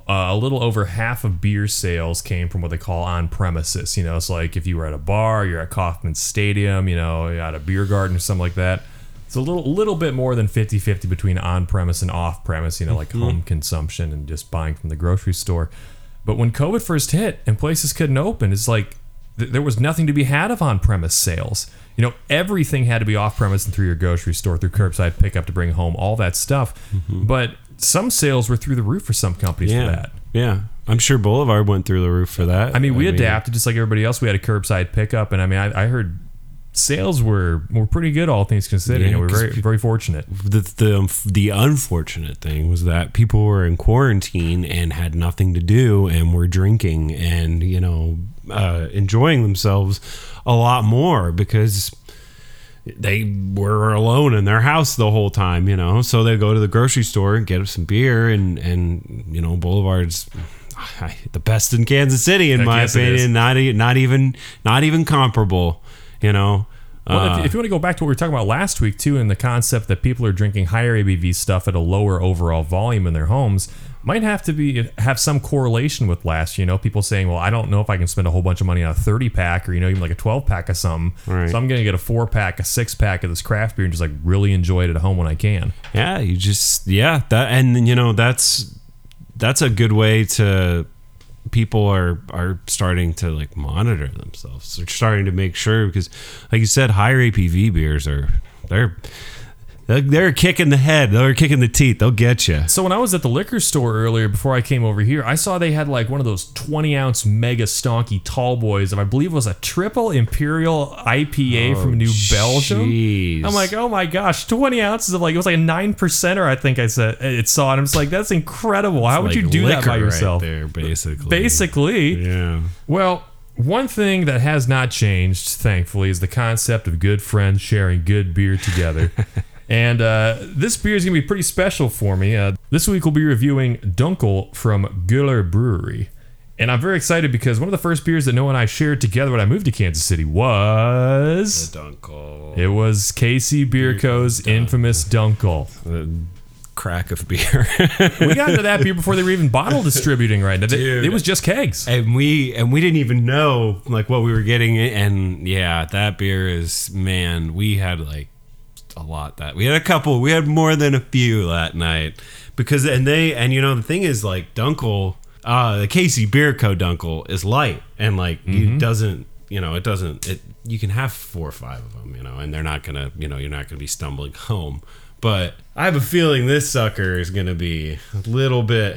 uh, a little over half of beer sales came from what they call on premises. You know, it's like if you were at a bar, you're at Kauffman Stadium, you know, at a beer garden or something like that. It's a little little bit more than 50-50 between on premise and off premise. You know, like home consumption and just buying from the grocery store. But when COVID first hit and places couldn't open, it's like th- there was nothing to be had of on premise sales. You know, everything had to be off premise and through your grocery store, through curbside pickup to bring home, all that stuff. Mm-hmm. But some sales were through the roof for some companies Yeah. for that. Yeah. I'm sure Boulevard went through the roof for that. I mean, we adapted just like everybody else. We had a curbside pickup, and I mean, I, I heard sales were were pretty good, all things considered. Yeah, you know, we're 'cause very very fortunate. the the the unfortunate thing was that people were in quarantine and had nothing to do and were drinking and you know uh, enjoying themselves a lot more because they were alone in their house the whole time you know so they go to the grocery store and get some beer and and you know boulevards (sighs) the best in Kansas City in my opinion not not even not even comparable you know Well, Uh, if, if you want to go back to what we were talking about last week too, and the concept that people are drinking higher ABV stuff at a lower overall volume in their homes, might have to be have some correlation with last. You know, people saying, "Well, I don't know if I can spend a whole bunch of money on a thirty pack or you know even like a twelve pack of something, Right. so I'm going to get a four pack, a six pack of this craft beer and just like really enjoy it at home when I can." yeah you just yeah that and you know that's that's a good way to people are are starting to like monitor themselves. They're starting to make sure because like you said higher ABV beers are they're they're, they're a kick in the head they're kicking the teeth they'll get you So when I was at the liquor store earlier before I came over here, I saw they had like one of those 20 ounce mega stonky tall boys, and I believe it was a triple imperial IPA oh, from New Belgium. Oh. I'm like, oh my gosh, 20 ounces of like it was like a nine percenter, I think I said it saw, and I'm just like, that's incredible. How would Like you do that by right yourself? there basically Basically, yeah well, one thing that has not changed, thankfully, is the concept of good friends sharing good beer together. (laughs) and uh, this beer is going to be pretty special for me. Uh, this week we'll be reviewing Dunkel from Güller Brewery. And I'm very excited because one of the first beers that Noah and I shared together when I moved to Kansas City was. Dunkel. It was KC Beer Co.'s infamous Dunkel. The crack of beer. We got into that beer before they were even bottle (laughs) distributing right. It- Dude. It was just kegs. and we and we didn't even know like what we were getting and yeah that beer is man we had like a lot that we had a couple we had more than a few that night because and they and you know the thing is like dunkel uh the KC Beer Co dunkel is light and like it doesn't you know it doesn't it you can have four or five of them you know and they're not gonna you know you're not gonna be stumbling (laughs) home but i have a feeling this sucker is gonna be a little bit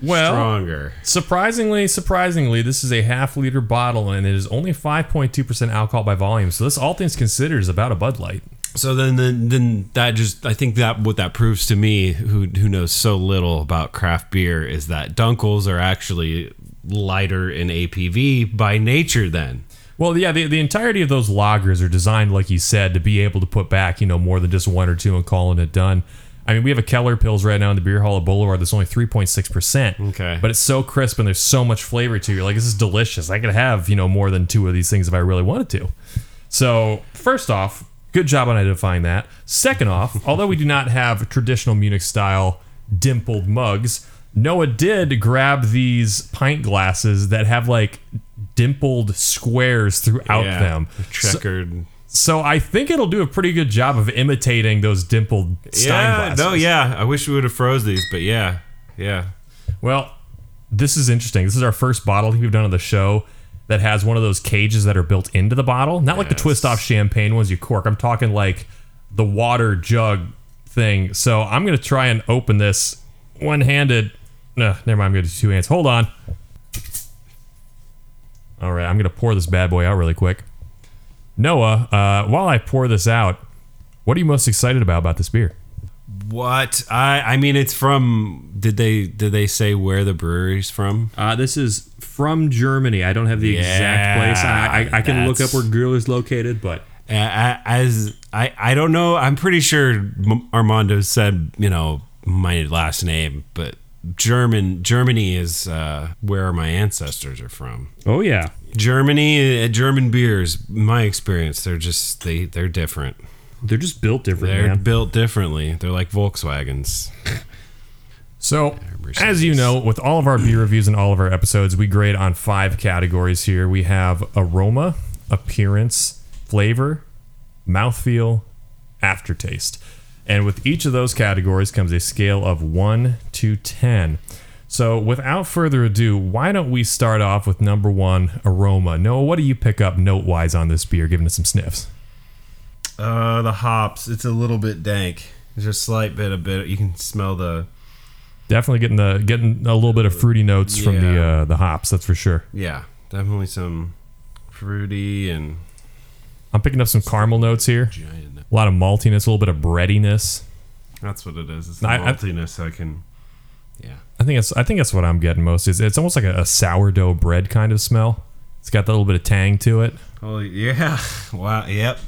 Well, stronger Surprisingly, surprisingly, this is a half liter bottle and it is only 5.2% alcohol by volume. So this, all things considered, is about a Bud Light. So then, then, then that just I think that what that proves to me, who who knows so little about craft beer, is that Dunkels are actually lighter in ABV by nature. Then Well, yeah, the, the entirety of those lagers are designed, like you said, to be able to put back, you know, more than just one or two and calling it done. I mean, we have a Keller Pils right now in the Beer Hall of Boulevard that's only 3.6%. Okay. But it's so crisp and there's so much flavor to it. You're like, this is delicious. I could have, you know, more than two of these things if I really wanted to. So, first off, good job on identifying that. Second off, (laughs) although we do not have traditional Munich style dimpled mugs, Noah did grab these pint glasses that have like dimpled squares throughout Yeah, them. So, checkered. so I think it'll do a pretty good job of imitating those dimpled Stein yeah, glasses. no, yeah. I wish we would have froze these, but yeah, yeah. Well, this is interesting. This is our first bottle we've done on the show that has one of those cages that are built into the bottle. Not like the twist off champagne ones you cork. I'm talking like the water jug thing. So I'm going to try and open this one handed. No, never mind. I'm going to do two hands. Hold on. All right. I'm going to pour this bad boy out really quick. Noah, uh, while I pour this out, what are you most excited about about this beer? What I I mean, it's from. Did they did they say where the brewery's from? Uh, this is from Germany. I don't have the exact place. I, I, I can look up where Grill is located, but as I, I don't know. I'm pretty sure Armando said you know my last name, but German Germany is uh, where my ancestors are from. oh yeah, Germany, uh, German beers. My experience, they're just they they're different. They're just built different, They're man. built differently. They're like Volkswagens. So, as you know, with all of our beer reviews and all of our episodes, we grade on five categories here. We have aroma, appearance, flavor, mouthfeel, aftertaste. And with each of those categories comes a scale of 1 to 10. So, without further ado, why don't we start off with number one, aroma? Noah, what do you pick up note wise on this beer, giving it some sniffs? Uh, the hops. It's a little bit dank. There's a slight bit of bit. You can smell the Definitely getting the getting a little bit of fruity notes from the uh, the hops, that's for sure. yeah, definitely some fruity and I'm picking up some caramel notes here. giant. A lot of maltiness, a little bit of breadiness. That's what it is. It's the I- I- maltiness. I can. Yeah. I think that's I think that's what I'm getting most. Is it's almost like a, a sourdough bread kind of smell. It's got that little bit of tang to it. Oh yeah! (laughs) Wow. Yep.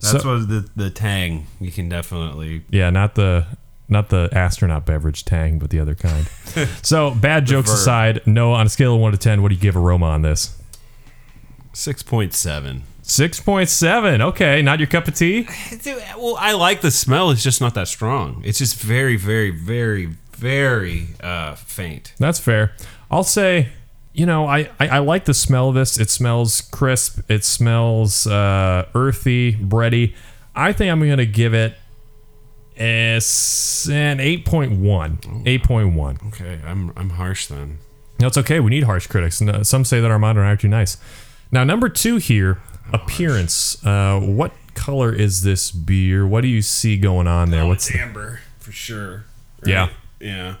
That's So- what the the tang. You can definitely. Yeah, not the not the astronaut beverage tang, but the other kind. (laughs) so bad jokes verb. aside, no. On a scale of one to ten, what do you give aroma on this? Six point seven. Six point seven. Okay, not your cup of tea. Well, I like the smell. It's just not that strong. It's just very, very, very, very uh, faint. That's fair. I'll say, you know, I, I, I like the smell of this. It smells crisp. It smells uh, earthy, bready. I think I'm going to give it as an 8.1. 8.1. Okay, I'm I'm harsh then. No, it's okay. We need harsh critics. And, uh, some say that Armando are actually nice. Now, number two here, appearance. Uh, what color is this beer? What do you see going on there? What's the, amber for sure. Yeah. yeah.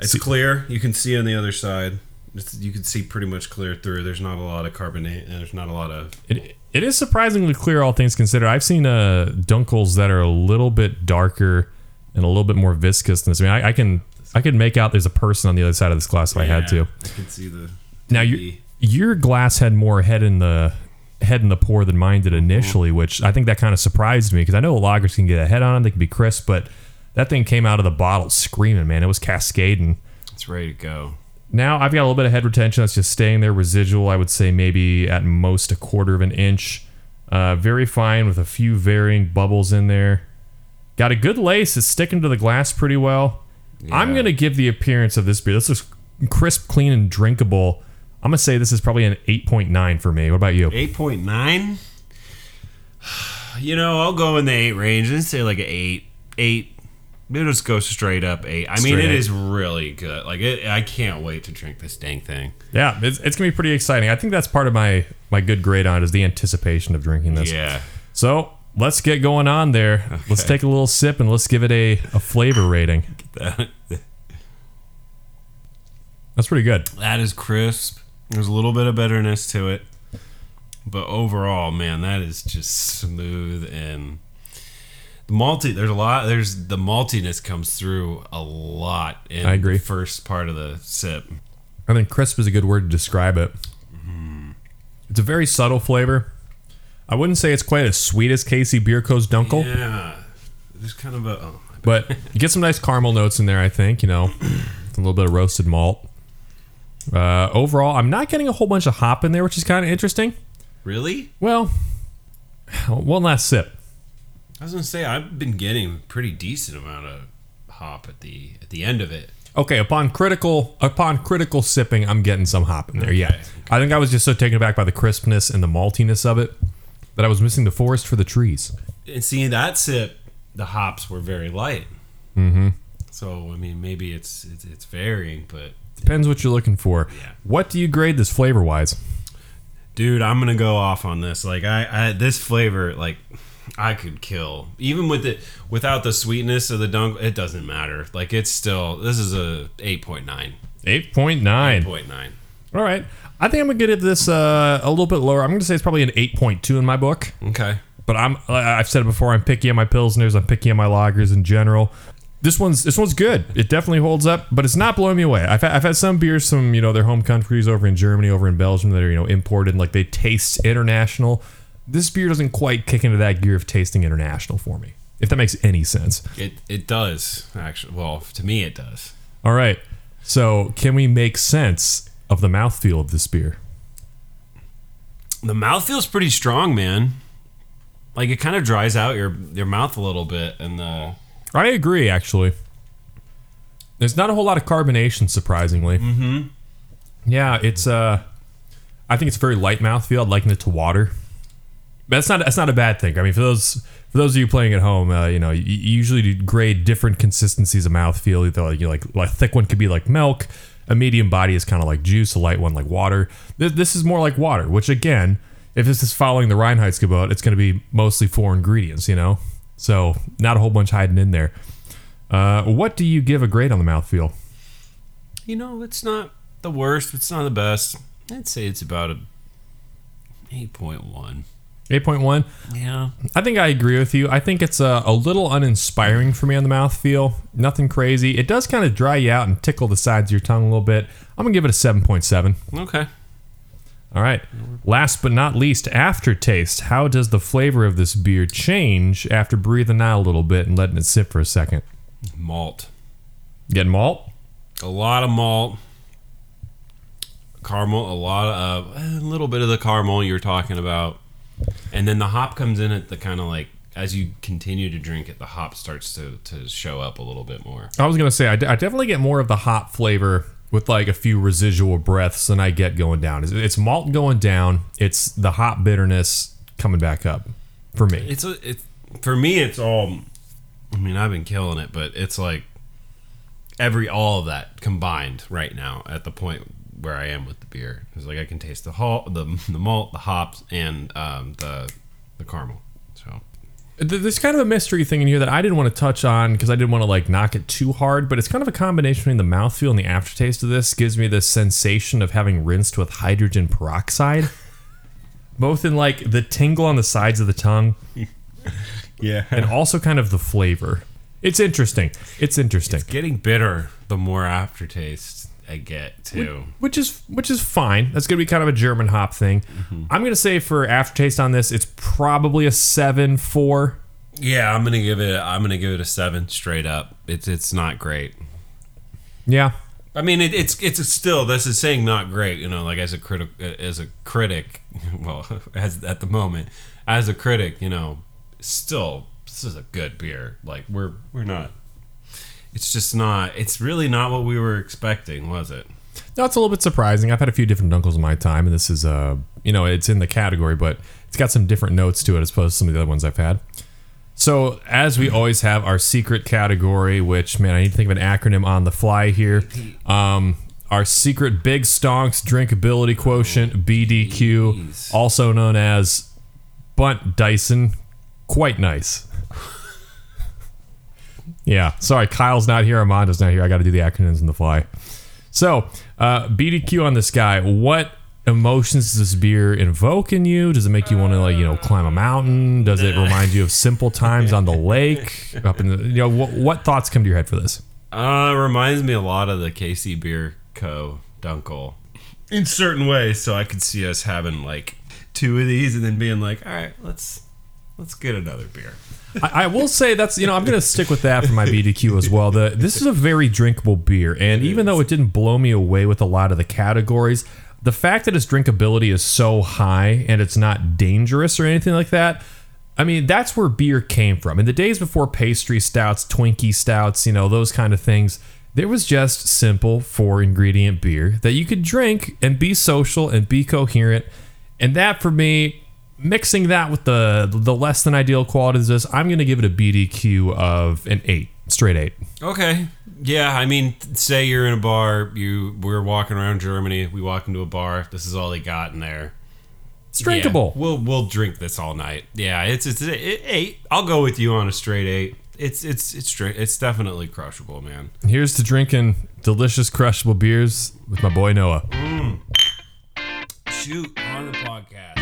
It's clear. You can see on the other side. It's, you can see pretty much clear through. There's not a lot of carbonate. There's not a lot of. It, it is surprisingly clear, all things considered. I've seen uh, Dunkels that are a little bit darker and a little bit more viscous than this. I mean, I, I can I could make out there's a person on the other side of this glass if I had to. I can see the. Now your your glass had more head in the head in the pour than mine did initially, which I think that kind of surprised me because I know lagers can get a head on them, they can be crisp, but that thing came out of the bottle screaming, man. It was cascading. It's ready to go. Now I've got a little bit of head retention that's just staying there residual. I would say maybe at most a quarter of an inch. Uh, very fine with a few varying bubbles in there. Got a good lace. It's sticking to the glass pretty well. I'm gonna give the appearance of this beer. This looks crisp, clean, and drinkable. I'm gonna say this is probably an 8.9 for me. What about you? 8.9? (sighs) You know, I'll go in the 8 range and say like an 8. 8. Maybe just go straight up 8. I mean, Straight it eight. is really good. Like, it, I can't wait to drink this dang thing. Yeah, it's, it's gonna be pretty exciting. I think that's part of my my good grade on it is the anticipation of drinking this. Yeah. So let's get going on there. Let's take a little sip and let's give it a, a flavor (laughs) rating. That's pretty good. that is crisp. There's a little bit of bitterness to it. But overall, man, that is just smooth and the malty. There's a lot. There's the maltiness comes through a lot in I agree. the first part of the sip. I think crisp is a good word to describe it. It's a very subtle flavor. I wouldn't say it's quite as sweet as KC Beer Co.'s Dunkel, Yeah, there's kind of a. Oh, but you get some nice caramel notes in there. I think you know, (clears throat) a little bit of roasted malt. Uh, overall, I'm not getting a whole bunch of hop in there, which is kind of interesting. really? Well, (sighs) one last sip. I was gonna say I've been getting a pretty decent amount of hop at the at the end of it. Okay, upon critical upon critical sipping, I'm getting some hop in there. Yeah, Okay. I think I was just so taken aback by the crispness and the maltiness of it that I was missing the forest for the trees. And seeing that sip, the hops were very light. Mm-hmm. So I mean, maybe it's it's, it's varying, but Depends what you're looking for. Yeah. What do you grade this flavor wise? dude, I'm gonna go off on this. Like I, I this flavor, like I could kill even with it without the sweetness of the dunk. It doesn't matter. Like it's still this is a eight point nine. Eight point nine. Point nine. All right, I think I'm gonna give this uh, a little bit lower. I'm gonna say it's probably an eight point two in my book. Okay. But I'm I've said it before. I'm picky on my pilsners. I'm picky on my lagers in general. This one's this one's good. It definitely holds up, but it's not blowing me away. I've had, I've had some beers from you know their home countries over in Germany, over in Belgium that are you know imported. and, Like they taste international. This beer doesn't quite kick into that gear of tasting international for me. If that makes any sense. It it does actually. Well, to me it does. All right. So can we make sense of the mouthfeel of this beer? The mouth feels pretty strong, man. Like it kind of dries out your your mouth a little bit, and the I agree, actually. There's not a whole lot of carbonation, surprisingly. Mm-hmm. Yeah, it's uh, I think it's a very light mouthfeel. I'd liken it to water. But that's not that's not a bad thing. I mean, for those for those of you playing at home, uh, you know, you, usually grade different consistencies of mouthfeel. Either like you like a thick one could be like milk, a medium body is kind of like juice, a light one like water. This, this is more like water, which again, if this is following the Reinheitsgebot, it's going to be mostly four ingredients, you know. So not a whole bunch hiding in there. Uh, what do you give a grade on the mouthfeel? you know it's not the worst. It's not the best. I'd say it's about a eight point one. Eight point one. Yeah. I think I agree with you. I think it's a, a little uninspiring for me on the mouth feel. Nothing crazy. It does kind of dry you out and tickle the sides of your tongue a little bit. I'm gonna give it a seven point seven. Okay. All right. Last but not least, aftertaste. How does the flavor of this beer change after breathing out a little bit and letting it sit for a second? Malt. Getting malt? A lot of malt. Caramel. A lot of a little bit of the caramel you're talking about, and then the hop comes in at the kind of like as you continue to drink it, the hop starts to to show up a little bit more. I was gonna say I, d- I definitely get more of the hop flavor with like a few residual breaths than I get going down. It's, it's malt going down. It's the hop bitterness coming back up for me. It's a it for me. It's all. I mean, I've been killing it, but it's like every all of that combined right now at the point where I am with the beer. It's like I can taste the hall, the the malt, the hops, and um, the the caramel. So Th- There's kind of a mystery thing in here that I didn't want to touch on because I didn't want to like knock it too hard, but it's kind of a combination between the mouthfeel and the aftertaste of this gives me this sensation of having rinsed with hydrogen peroxide. (laughs) Both in like the tingle on the sides of the tongue (laughs) yeah, and also kind of the flavor. It's interesting. It's interesting. It's getting bitter the more aftertaste I get too. which is which is fine. That's gonna be kind of a German hop thing. Mm-hmm. I'm gonna say for aftertaste on this, it's probably a seven four. Yeah, I'm gonna give it. I'm gonna give it a seven straight up. It's it's not great. Yeah, I mean, it, it's it's still this is saying not great. You know, like as a critic, as a critic, (laughs) well, (laughs) as at the moment, as a critic, you know, still this is a good beer. Like we're we're not. It's just not. It's really not what we were expecting, was it? No, it's a little bit surprising. I've had a few different Dunkels in my time, and this is, uh, you know, it's in the category, but it's got some different notes to it as opposed to some of the other ones I've had. So, as we always have our secret category, which, man, I need to think of an acronym on the fly here. Um, our secret Big Stonks drinkability quotient, BDQ, also known as Bunt Dyson. Quite nice. Yeah, sorry, Kyle's not here, Armando's not here. I got to do the acronyms on the fly. So, uh, BDQ on this guy. What emotions does this beer invoke in you? Does it make you want to like you know climb a mountain? Does it remind you of simple times on the (laughs) lake? Up in the you know what, what thoughts come to your head for this? Uh, it reminds me a lot of the KC Beer Co. Dunkel in certain ways. So I could see us having like two of these and then being like, all right, let's let's get another beer. I, I will say that's you know I'm going to stick with that for my BDQ as well. The this is a very drinkable beer, and even though it didn't blow me away with a lot of the categories, the fact that its drinkability is so high and it's not dangerous or anything like that. I mean, that's where beer came from. In the days before pastry stouts, Twinkie stouts, you know, those kind of things, there was just simple four ingredient beer that you could drink and be social and be coherent. And that for me, mixing that with the the less than ideal qualities of this, I'm going to give it a BDQ of an 8, straight 8. Okay. Yeah, I mean, say you're in a bar, you we're walking around Germany, we walk into a bar, this is all they got in there. It's drinkable. Yeah, we'll we'll drink this all night. Yeah, it's it's it, eight. I'll go with you on a straight eight. It's it's it's straight. It's definitely crushable, man. Here's to drinking delicious crushable beers with my boy Noah. Mm. Shoot on the podcast.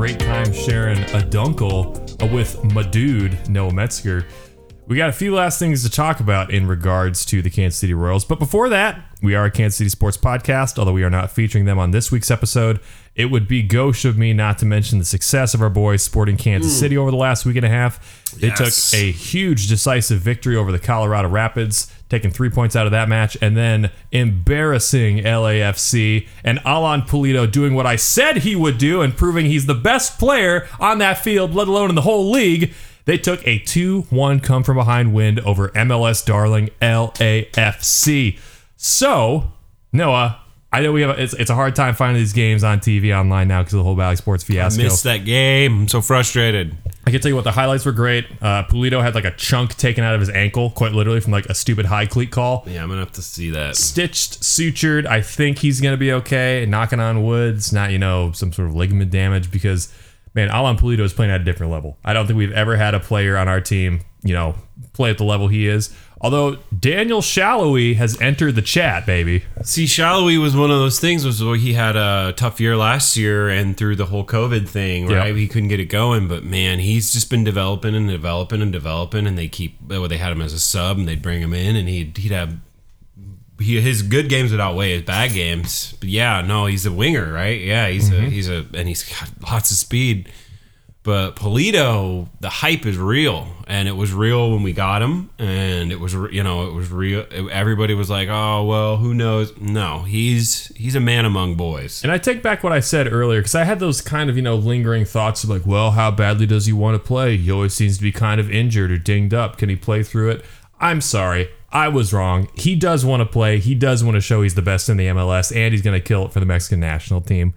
Great time sharing a dunkel uh, with my dude, Noah Metzger, we got a few last things to talk about in regards to the Kansas City Royals. But before that, we are a Kansas City Sports podcast, although we are not featuring them on this week's episode. It would be gauche of me not to mention the success of our boys sporting Kansas City over the last week and a half. They Yes. took a huge decisive victory over the Colorado Rapids, taking three points out of that match, and then embarrassing LAFC and Alan Pulido doing what I said he would do and proving he's the best player on that field, let alone in the whole league. They took a 2 1 come from behind win over MLS darling LAFC. So, Noah, I know we have a, it's, it's a hard time finding these games on TV online now because of the whole Bally Sports fiasco. I missed that game. I'm so frustrated. I can tell you what the highlights were great. Uh, Pulido had like a chunk taken out of his ankle, quite literally from like a stupid high cleat call. Yeah, I'm gonna have to see that. Stitched, sutured. I think he's gonna be okay. Knocking on woods, not you know some sort of ligament damage because man, Alan Pulido is playing at a different level. I don't think we've ever had a player on our team you know play at the level he is. Although Daniel Salloi has entered the chat, baby. See, Salloi was one of those things was where he had a tough year last year and through the whole COVID thing, right? He couldn't get it going, but man, he's just been developing and developing and developing. And they keep, well, they had him as a sub and they'd bring him in and he'd, he'd have, he, his good games would outweigh his bad games. But yeah, no, he's a winger, right? Yeah, he's a, mm-hmm. he's a, and he's got lots of speed. But Pulido, the hype is real, and it was real when we got him, and it was you know it was real. Everybody was like, "Oh well, who knows?" No, he's he's a man among boys. And I take back what I said earlier because I had those kind of, you know, lingering thoughts of like, well, how badly does he want to play? He always seems to be kind of injured or dinged up. Can he play through it? I'm sorry. I was wrong. He does want to play. He does want to show he's the best in the MLS, and he's going to kill it for the Mexican national team.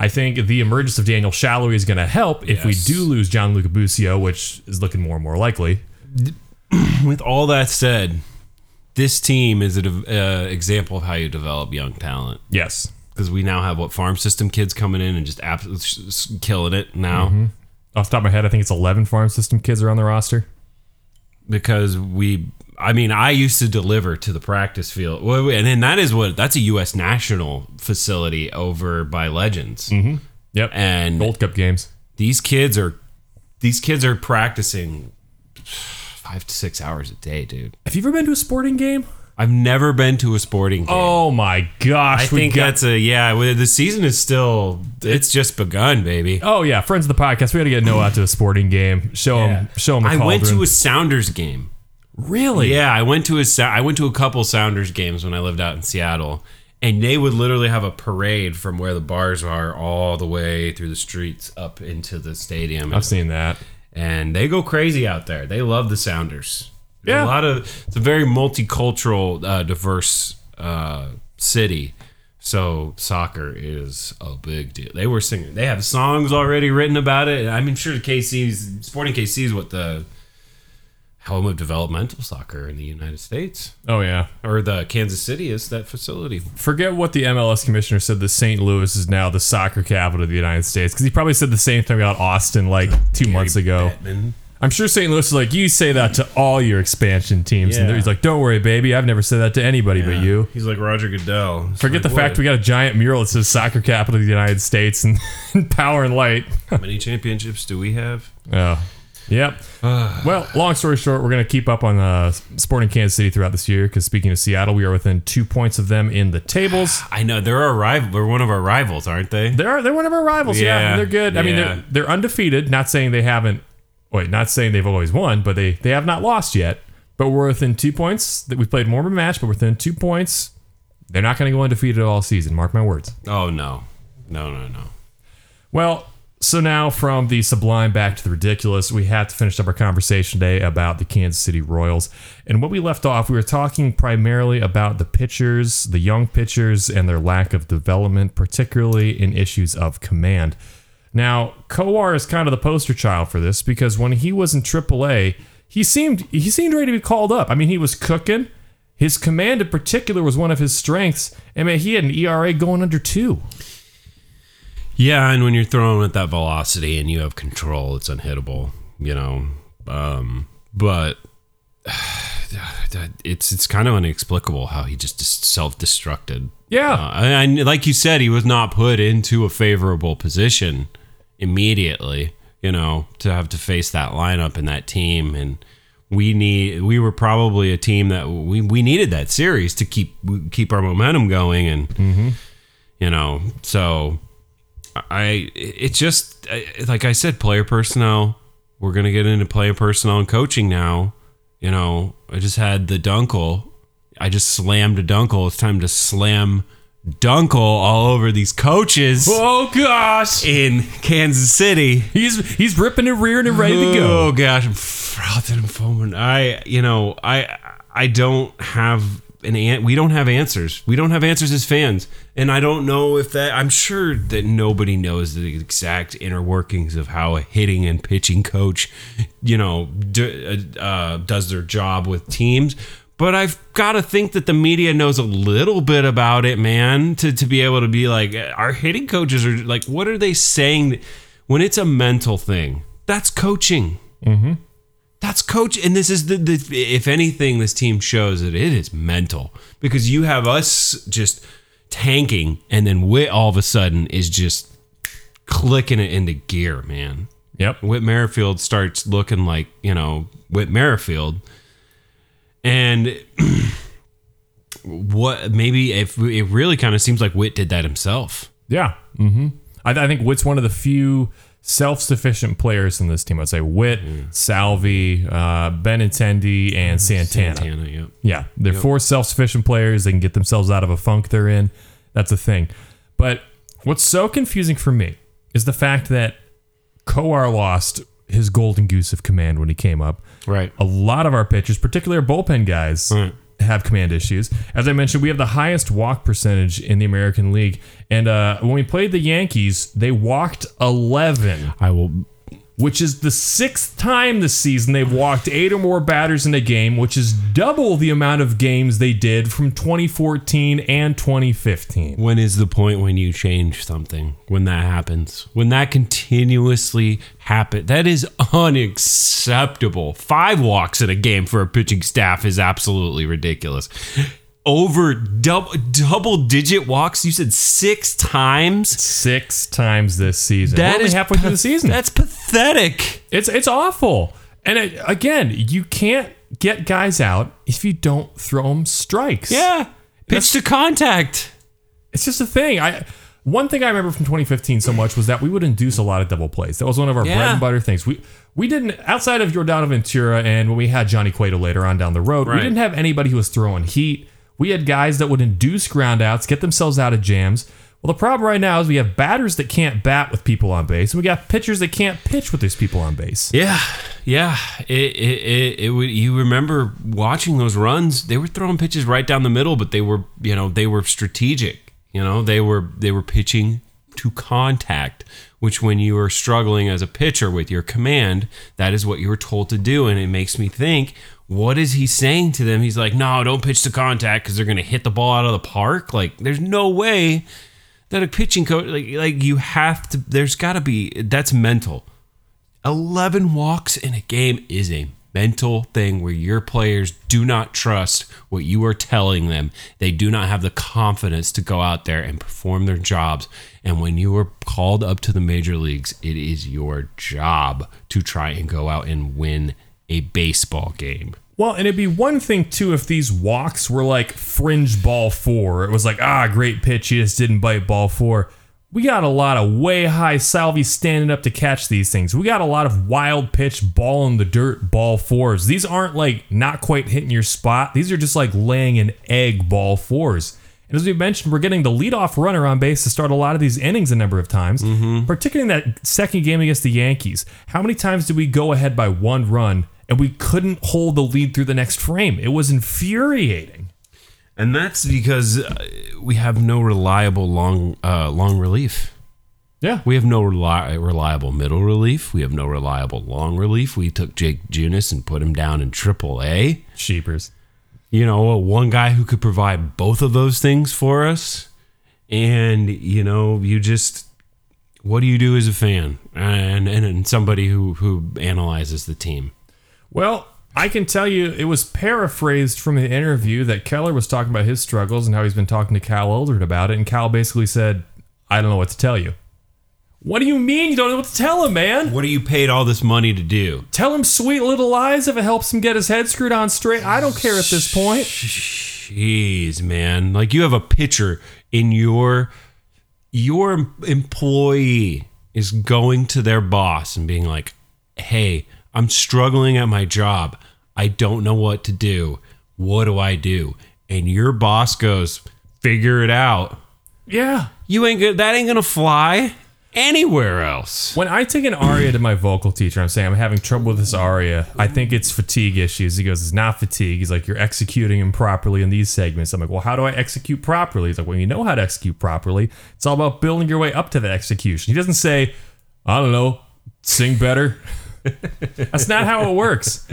I think the emergence of Daniel Salloi is going to help if we do lose Gianluca which is looking more and more likely. (clears throat) With all that said, this team is an uh, example of how you develop young talent. Yes. Because we now have what farm system kids coming in and just absolutely killing it now. Off the top of my head, I think it's 11 farm system kids are on the roster. because we I mean I used to deliver to the practice field Well, and then that is what that's a US national facility over by Legends mm-hmm. Yep. and Gold Cup games. these kids are these kids are practicing 5 to 6 hours a day dude Have you ever been to a sporting game? I've never been to a sporting game. Oh my gosh. I we think got- that's a yeah. The season is still it's just begun, baby. Oh yeah, friends of the podcast. We got to get Noah out to a sporting game. Show him. Show him. The I went to a Sounders game. Really. Yeah, I went to a I went to a couple Sounders games when I lived out in Seattle, and they would literally have a parade from where the bars are all the way through the streets up into the stadium. I've seen that. and they go crazy out there. They love the Sounders. Yeah. a lot of it's a very multicultural, uh, diverse uh, city. So soccer is a big deal. They were singing. They have songs already written about it. I'm sure, the KC's Sporting KC is what the home of developmental soccer in the United States, Oh yeah. or the Kansas City is that facility. Forget what the MLS commissioner said. The St. Louis is now the soccer capital of the United States because he probably said the same thing about Austin like two months ago. Batman. I'm sure St. Louis is like, you say that to all your expansion teams, and he's like, don't worry, baby, I've never said that to anybody but you. He's like Roger Goodell. It's Forget like, the fact we got a giant mural that says soccer capital of the United States and, and (laughs) power and light. How many championships do we have? Oh, yep. (sighs) well, long story short, we're going to keep up on uh, Sporting Kansas City throughout this year because speaking of Seattle, we are within two points of them in the tables. (sighs) I know they're our rival. They're one of our rivals, aren't they? They're they're one of our rivals. Yeah, Yeah, and they're good. I mean, they're they're undefeated. Not saying they haven't. Wait, not saying they've always won, but they they have not lost yet. But we're within two points. That we played more of a match, but within two points. They're not going to go undefeated all season. Mark my words. Oh no, no, no, no. Well, so now from the sublime back to the ridiculous, we have to finish up our conversation today about the Kansas City Royals. And what we left off, we were talking primarily about the pitchers, the young pitchers, and their lack of development, particularly in issues of command. Now, Kowar is kind of the poster child for this because when he was in AAA, he seemed he seemed ready to be called up. I mean, he was cooking. His command in particular was one of his strengths. I mean, he had an ERA going under two. Yeah, and when you're throwing at that velocity and you have control, it's unhittable. You know, um, but (sighs) it's it's kind of inexplicable how he just self destructed. Yeah. Uh, and like you said, he was not put into a favorable position immediately. You know, to have to face that lineup and that team, and we need we were probably a team that we, we needed that series to keep keep our momentum going, and you know, so I it's just like I said, player personnel. We're gonna get into player personnel and coaching now. You know, I just had the Dunkel. I just slammed a Dunkel. It's time to slam Dunkel all over these coaches Oh gosh. in Kansas City. He's he's ripping and rearing and ready to go. Oh gosh, I'm frothing and foaming. I, you know, I, I don't have an we don't have answers. We don't have answers as fans, and I don't know if that. I'm sure that nobody knows the exact inner workings of how a hitting and pitching coach, you know, d- uh, uh does their job with teams. But I've got to think that the media knows a little bit about it, man, to, to be able to be like, uh, our hitting coaches are like, what are they saying? When it's a mental thing, that's coaching. Mm-hmm. That's coach, and this is the, the if anything, this team shows that it is mental because you have us just tanking, and then Whit all of a sudden is just clicking it into gear, man. Yep. Whit Merrifield starts looking like you know Whit Merrifield, and (clears throat) what maybe if it really kind of seems like Whit did that himself. Yeah. Mm-hmm. I, I think Whit's one of the few self-sufficient players in this team. I'd say Whit, Salvy, uh, Benintendi, and Santana. Santana, yep. Yeah, they're four self-sufficient players. They can get themselves out of a funk they're in. That's a thing. But what's so confusing for me is the fact that Kowar lost his golden goose of command when he came up. Right. A lot of our pitchers, particularly our bullpen guys, Right. Have command issues. As I mentioned, we have the highest walk percentage in the American League. And uh, when we played the Yankees, they walked 11 I will which is the sixth time this season they've walked eight or more batters in a game, which is double the amount of games they did from 2014 and 2015. When is the point when you change something? When that happens? When that continuously happens? That is unacceptable. Five walks in a game for a pitching staff is absolutely ridiculous. Over double double digit walks, you said six times. Six times this season. That We're only is halfway through the season. That's pathetic. It's it's awful. And it, again, you can't get guys out if you don't throw them strikes. Yeah. Pitch to contact. It's just a thing. I one thing I remember from 2015 so much was that we would induce a lot of double plays. That was one of our bread and butter things. We we didn't outside of Yordano Ventura and when we had Johnny Cueto later on down the road, we didn't have anybody who was throwing heat. We had guys that would induce groundouts, get themselves out of jams. Well, the problem right now is we have batters that can't bat with people on base, and we got pitchers that can't pitch with these people on base. Yeah, yeah. It, it, it, it, you remember watching those runs? They were throwing pitches right down the middle, but they were, you know, they were strategic. You know, they were they were pitching to contact, which when you are struggling as a pitcher with your command, that is what you were told to do, and it makes me think. What is he saying to them? He's like, no, don't pitch to contact because they're going to hit the ball out of the park. Like, there's no way that a pitching coach, like, like you have to. There's got to be. That's mental. 11 walks in a game is a mental thing where your players do not trust what you are telling them. They do not have the confidence to go out there and perform their jobs. And when you are called up to the major leagues, it is your job to try and go out and win a baseball game. Well, and it'd be one thing too if these walks were like fringe ball four. It was like, ah, great pitch, he just didn't bite ball four. We got a lot of way high Salvy standing up to catch these things. We got a lot of wild pitch ball in the dirt ball fours. These aren't like not quite hitting your spot. These are just like laying an egg ball fours. And as we mentioned, we're getting the leadoff runner on base to start a lot of these innings a number of times, particularly in that second game against the Yankees. How many times did we go ahead by one run and we couldn't hold the lead through the next frame? It was infuriating. And that's because uh, we have no reliable long uh, long relief. Yeah. We have no reli- reliable middle relief. We have no reliable long relief. We took Jake Junis and put him down in Triple A. Sheepers. You know, one guy who could provide both of those things for us. And you know, you just what do you do as a fan and and, and somebody who who analyzes the team? Well, I can tell you it was paraphrased from an interview that Keller was talking about his struggles and how he's been talking to Cal Eldred about it. And Cal basically said, I don't know what to tell you. What do you mean you don't know what to tell him, man? What are you paid all this money to do? Tell him sweet little lies if it helps him get his head screwed on straight. I don't care at this point. Jeez, man. Like you have a pitcher in your your employee is going to their boss and being like, "Hey, I'm struggling at my job. I don't know what to do. What do I do?" And your boss goes, "Figure it out." Yeah. You ain't good. That ain't gonna fly anywhere else. When I take an aria to my vocal teacher, I'm saying I'm having trouble with this aria. I think it's fatigue issues. He goes, It's not fatigue. He's like, You're executing improperly in these segments. I'm like, Well, how do I execute properly? He's like, Well, you know how to execute properly. It's all about building your way up to the execution. He doesn't say, I don't know, sing better. (laughs) That's not how it works.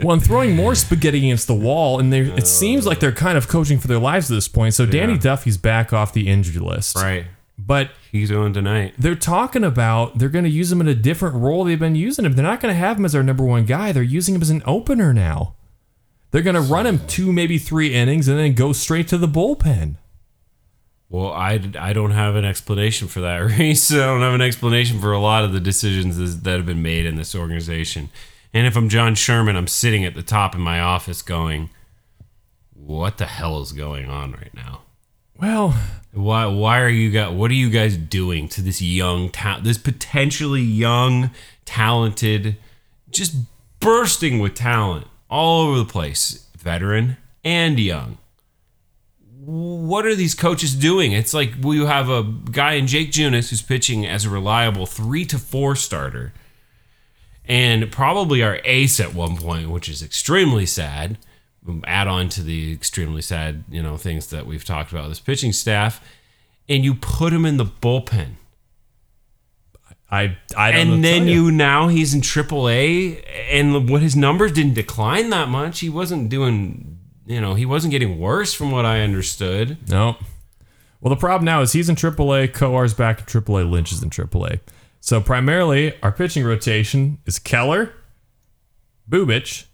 Well, I'm throwing more spaghetti against the wall, and it seems like they're kind of coaching for their lives at this point. So Danny Duffy's back off the injury list. Right. But He's going tonight. they're talking about they're going to use him in a different role they've been using him. They're not going to have him as their number one guy. They're using him as an opener now. They're going to run him two, maybe three innings, and then go straight to the bullpen. Well, I, I don't have an explanation for that, (laughs) Reese. I don't have an explanation for a lot of the decisions that have been made in this organization. And if I'm John Sherman, I'm sitting at the top in my office going, "What the hell is going on right now? Well, Why why are you guys? What are you guys doing to this young ta- this potentially young, talented, just bursting with talent all over the place, veteran and young?" What are these coaches doing? It's like we have a guy in Jake Junis who's pitching as a reliable three to four starter, and probably our ace at one point, which is extremely sad. Add on to the extremely sad, you know, things that we've talked about this pitching staff, and you put him in the bullpen, I I don't and then tell you now he's in AAA, and what his numbers didn't decline that much. He wasn't doing, you know, he wasn't getting worse from what I understood. no. Well, the problem now is he's in AAA, Kowar's back in AAA, Lynch is in AAA. So primarily, our pitching rotation is Keller, Bubic,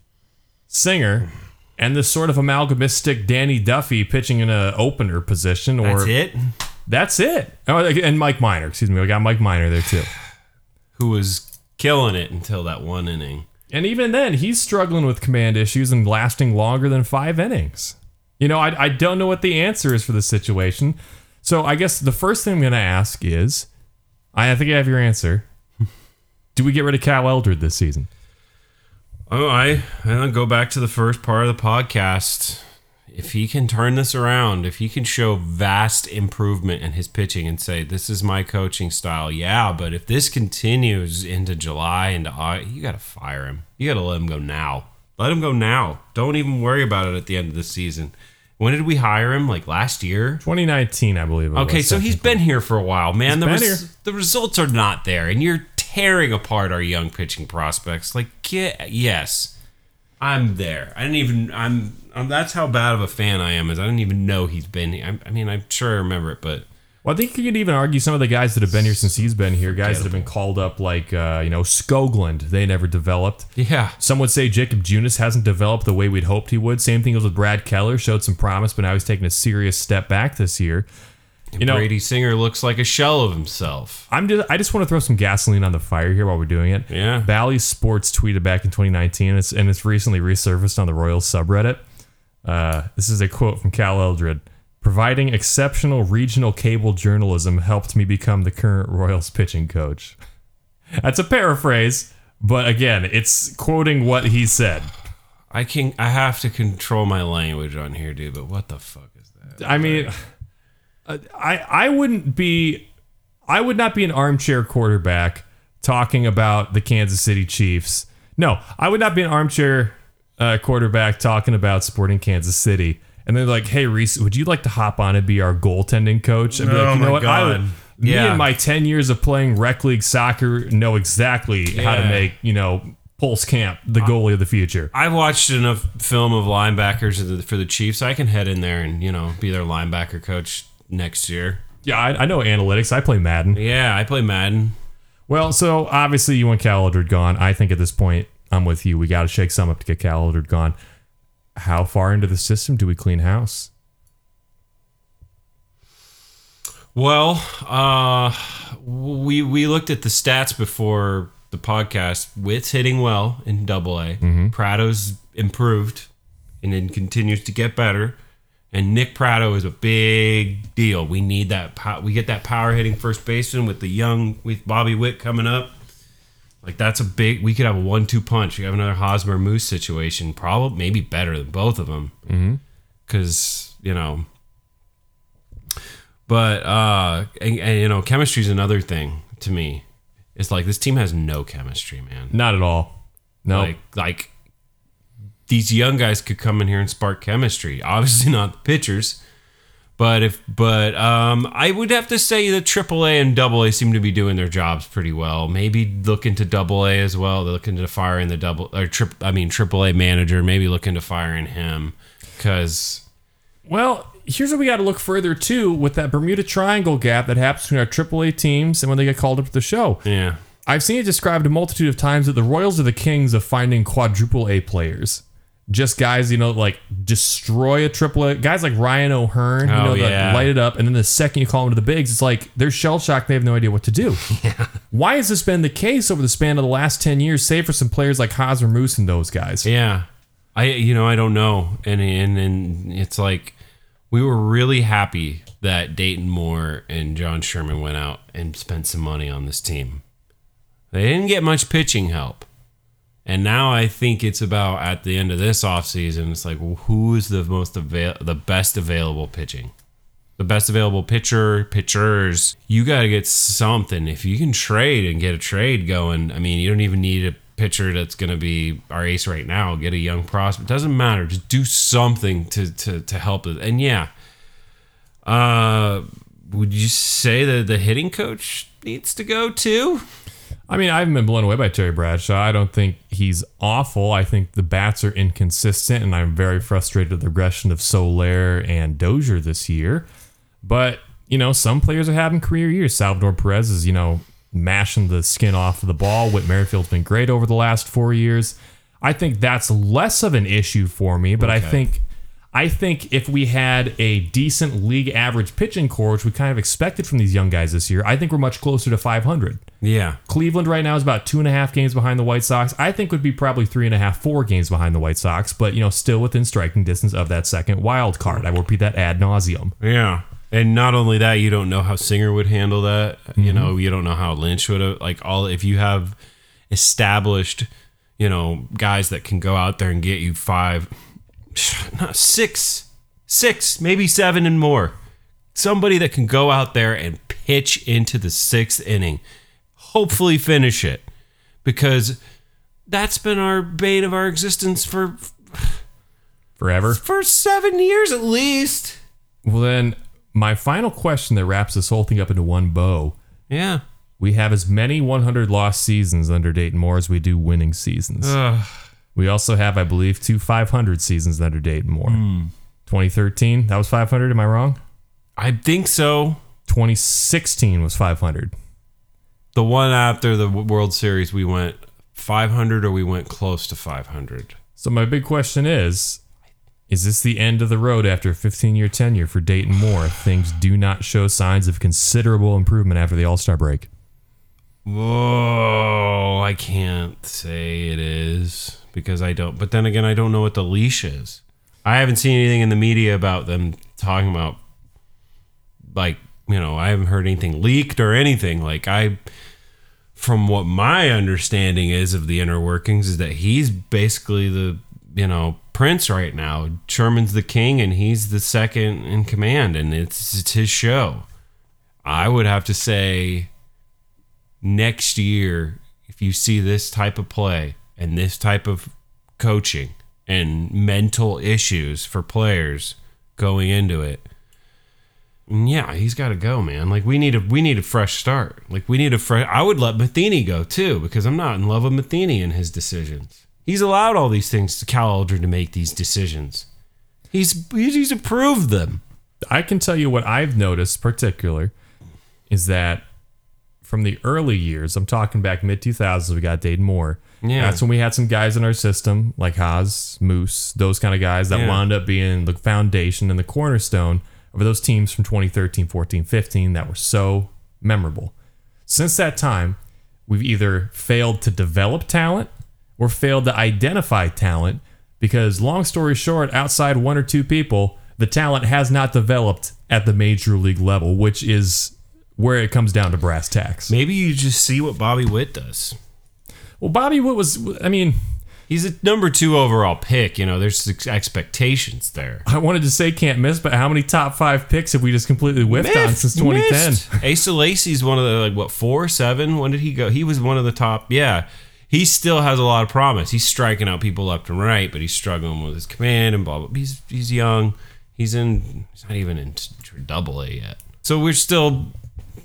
Singer, and this sort of amalgamistic Danny Duffy pitching in an opener position. Or That's it. That's it. Oh, and Mike Minor. Excuse me. We got Mike Minor there too. (sighs) who was killing it until that one inning. And even then, he's struggling with command issues and lasting longer than five innings. You know, I, I don't know what the answer is for this situation. So I guess the first thing I'm going to ask is I think I have your answer. (laughs) Do we get rid of Cal Eldred this season? Oh, I I go back to the first part of the podcast. If he can turn this around, if he can show vast improvement in his pitching and say, "This is my coaching style," yeah. But if this continues into July and August, you got to fire him. You got to let him go now. Let him go now. Don't even worry about it at the end of the season. When did we hire him? Like last year? 2019, I believe. it Okay, so he's been here for a while, man. The, been res- here. the results are not there, and you're tearing apart our young pitching prospects. Like, get, yes, I'm there. I didn't even. I'm. Um that's how bad of a fan I am. Is I didn't even know he's been here. I, I mean, I'm sure I remember it, but Well, I think you could even argue some of the guys that have been here since he's been here, guys that have been called up, like uh, you know Skoglund, they never developed. yeah, Some would say Jacob Junis hasn't developed the way we'd hoped he would. Same thing was with Brad Keller, showed some promise, but now he's taking a serious step back this year. You know, Brady Singer looks like a shell of himself. I'm just I just want to throw some gasoline on the fire here while we're doing it. Yeah. Bally Sports tweeted back in 2019, and it's, and it's recently resurfaced on the Royals subreddit. Uh, this is a quote from Cal Eldred. Providing exceptional regional cable journalism helped me become the current Royals pitching coach. (laughs) That's a paraphrase, but again, it's quoting what he said. I can. I have to control my language on here, dude. But what the fuck is that? I mean, uh, I I wouldn't be, I would not be an armchair quarterback talking about the Kansas City Chiefs. No, I would not be an armchair uh, quarterback talking about supporting Kansas City. And they're like, "Hey Reese, would you like to hop on and be our goaltending coach?" I'd be Oh like, "You know what? I would, God. me Yeah. and my ten years of playing rec league soccer know exactly how to make you know Pulskamp the goalie of the future." I've watched enough film of linebackers for the- for the Chiefs. I can head in there and you know be their linebacker coach next year. Yeah, I, I know analytics. I play Madden. Yeah, I play Madden. Well, so obviously you want Cal Eldred gone. I think at this point, I'm with you. We got to shake some up to get Cal Eldred gone. How far into the system do we clean house? Well, uh, we we looked at the stats before the podcast. Witt's hitting well in Double A. Pratto's improved and then continues to get better. And Nick Pratto is a big deal. We need that. Pow- we get that power hitting first baseman with the young with Bobby Witt coming up. Like that's a big. We could have a one-two punch. We have another Hosmer Moose situation. Probably maybe better than both of them. Because you know but uh, and, and, you know, chemistry is another thing to me. It's like this team has no chemistry, man. Not at all. No. Like, like these young guys could come in here and spark chemistry. Obviously, not the pitchers, but if but um, I would have to say that AAA and AA seem to be doing their jobs pretty well. Maybe look into AA as well. They're looking to firing the double or trip. I mean AAA manager. Maybe look into firing him because well, here's what we got to look further too with that Bermuda Triangle gap that happens between our AAA teams and when they get called up to the show. yeah. I've seen it described a multitude of times that the Royals are the kings of finding quadruple A players. Just guys, you know, like destroy a triplet. Guys like Ryan O'Hearn, you Oh, know, that yeah. light it up. And then the second you call them to the bigs, it's like they're shell shocked. They have no idea what to do. (laughs) Yeah. Why has this been the case over the span of the last 10 years, save for some players like Hosmer Moose and those guys? Yeah, I you know I don't know, and and and it's like we were really happy that Dayton Moore and John Sherman went out and spent some money on this team. They didn't get much pitching help. And now I think it's about at the end of this offseason, it's like well, who is the most avail- the best available pitching? The best available pitcher, pitchers. You got to get something. If you can trade and get a trade going, I mean, you don't even need a pitcher that's going to be our ace right now. Get a young prospect. Doesn't matter. Just do something to to to help it. And yeah, uh, would you say that the hitting coach needs to go too? I mean, I haven't been blown away by Terry Bradshaw. I don't think he's awful. I think the bats are inconsistent, and I'm very frustrated with the regression of Soler and Dozier this year. But, you know, some players are having career years. Salvador Perez is, you know, mashing the skin off of the ball. Whit Merrifield's been great over the last four years. I think that's less of an issue for me, but I think I think if we had a decent league average pitching core, which we kind of expected from these young guys this year, I think we're much closer to 500. Yeah. Cleveland right now is about two and a half games behind the White Sox. I think would be probably three and a half, four games behind the White Sox, but you know, still within striking distance of that second wild card. I will repeat that ad nauseum. Yeah. And not only that, you don't know how Singer would handle that. You mm-hmm. know, you don't know how Lynch would have like all if you have established, you know, guys that can go out there and get you five (sighs) six, six, maybe seven and more. Somebody that can go out there and pitch into the sixth inning, hopefully finish it. Because that's been our bane of our existence for (sighs) Forever. for seven years at least. Well, then, my final question that wraps this whole thing up into one bow. Yeah. We have as many 100 lost seasons under Dayton Moore as we do winning seasons. We also have, I believe, two 500 seasons that under Dayton Moore. Hmm. 2013, that was 500. Am I wrong? I think so. 2016 was 500. The one after the World Series, we went 500 or we went close to 500. So my big question is is this the end of the road after a 15 year tenure for Dayton Moore things do not show signs of considerable improvement after the All-Star break? Whoa, I can't say it is because I don't. But then again, I don't know what the leash is. I haven't seen anything in the media about them talking about, like, you know, I haven't heard anything leaked or anything. Like, I, from what my understanding is of the inner workings, is that he's basically the, you know, prince right now. Sherman's the king and he's the second in command, and it's, it's his show. I would have to say next year, if you see this type of play and this type of coaching and mental issues for players going into it, yeah, he's got to go, man. Like we need a we need a fresh start. Like we need a fresh. I would let Matheny go too because I'm not in love with Matheny and his decisions. He's allowed all these things to Cal Eldred to make these decisions. He's he's approved them. I can tell you what I've noticed particular is that from the early years, I'm talking back mid 2000s, we got Dayton Moore. Yeah. That's when we had some guys in our system like Haas, Moose, those kind of guys that Yeah. wound up being the foundation and the cornerstone of those teams from 2013, 14, 15 that were so memorable. Since that time, we've either failed to develop talent or failed to identify talent because, long story short, outside one or two people, the talent has not developed at the major league level, which is where it comes down to brass tacks. Maybe you just see what Bobby Witt does. Well, Bobby Witt was, I mean, He's a number two overall pick. You know, there's expectations there. I wanted to say can't miss, but how many top five picks have we just completely whiffed on since 2010? missed. Asa Lacy's one of the like what four, seven? When did he go? He was one of the top. Yeah, he still has a lot of promise. He's striking out people left and right, but he's struggling with his command and blah blah. He's he's young. He's in. He's not even in double A yet. So we're still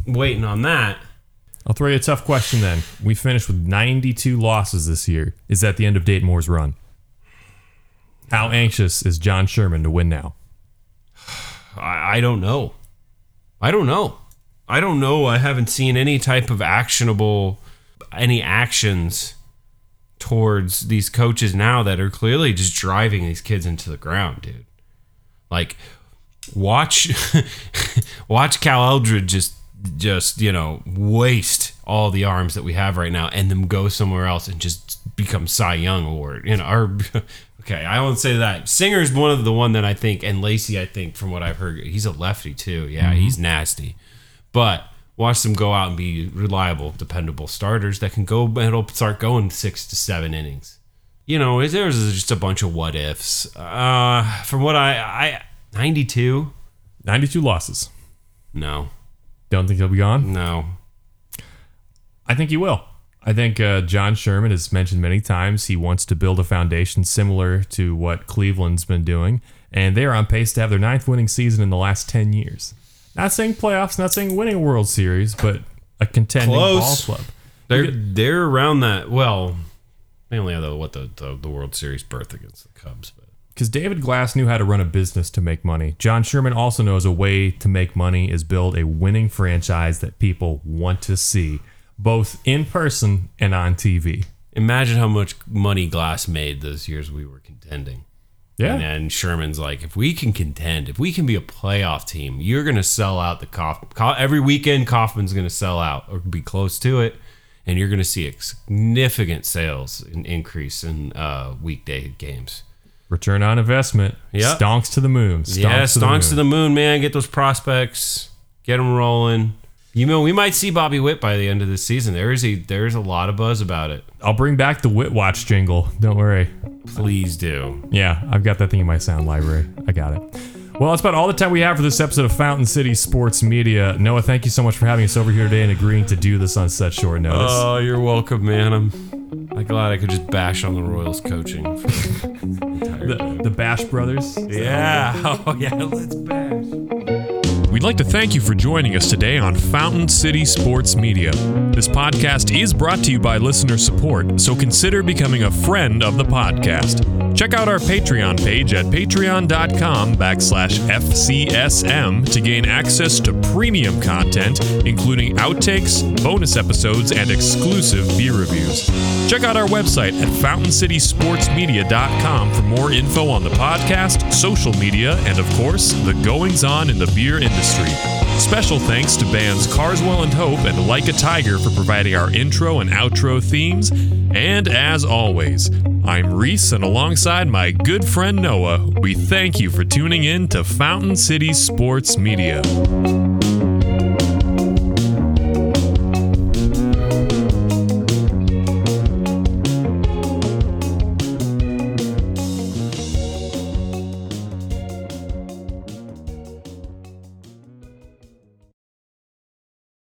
waiting on that. I'll throw you a tough question then. We finished with 92 losses this year. Is that the end of Dayton Moore's run? How anxious is John Sherman to win now? I, I don't know. I don't know. I don't know. I haven't seen any type of actionable, any actions towards these coaches now that are clearly just driving these kids into the ground, dude. Like, watch, (laughs) watch Cal Eldred just, just you know, waste all the arms that we have right now, and them go somewhere else and just become Cy Young award, you know, or. (laughs) Okay, I won't say that. Singer's one of the one that I think, and Lacy, I think, from what I've heard, he's a lefty too. Yeah, he's nasty. But watch them go out and be reliable, dependable starters that can go. It'll start going six to seven innings. You know, there's just a bunch of what ifs. Uh, from what I, I ninety two. 92 losses. No, Don't think he'll be gone? no. I think he will. I think uh, John Sherman has mentioned many times he wants to build a foundation similar to what Cleveland's been doing, and they are on pace to have their ninth winning season in the last 10 years. Not saying playoffs, not saying winning a World Series, but a contending Close. ball club. They're they're around that. Well, they only have the what the, the the World Series berth against the Cubs, but Because David Glass knew how to run a business to make money. John Sherman also knows a way to make money is build a winning franchise that people want to see, both in person and on TV. imagine how much money Glass made those years we were contending. Yeah. And then Sherman's like, if we can contend, if we can be a playoff team, you're going to sell out the Kauf- Kau- every weekend. Kauffman's going to sell out or be close to it, and you're going to see a significant sales increase in uh, weekday games. Return on investment. Yep. Stonks to the moon. Stonks yeah, to the stonks to the moon, man. Get those prospects, get them rolling. You know, we might see Bobby Witt by the end of the season. There is a there's a lot of buzz about it. I'll bring back the Witt Watch jingle. Don't worry. Please do. Yeah, I've got that thing in my sound library. I got it. Well, that's about all the time we have for this episode of Fountain City Sports Media. Noah, thank you so much for having us over here today and agreeing to do this on such short notice. Oh, you're welcome, man. I'm I'm glad I could just bash on the Royals coaching. (laughs) the, the Bash Brothers. yeah. (laughs) Oh yeah. Let's bash. We'd like to thank you for joining us today on Fountain City Sports Media. This podcast is brought to you by listener support, so consider becoming a friend of the podcast. Check out our Patreon page at patreon.com backslash FCSM to gain access to premium content, including outtakes, bonus episodes, and exclusive beer reviews. Check out our website at fountaincitysportsmedia.com for more info on the podcast, social media, and of course, the goings on in the beer industry. Special thanks to bands Carswell and Hope and Like a Tiger for providing our intro and outro themes. And as always, I'm Reese, and alongside my good friend Noah, we thank you for tuning in to Fountain City Sports Media.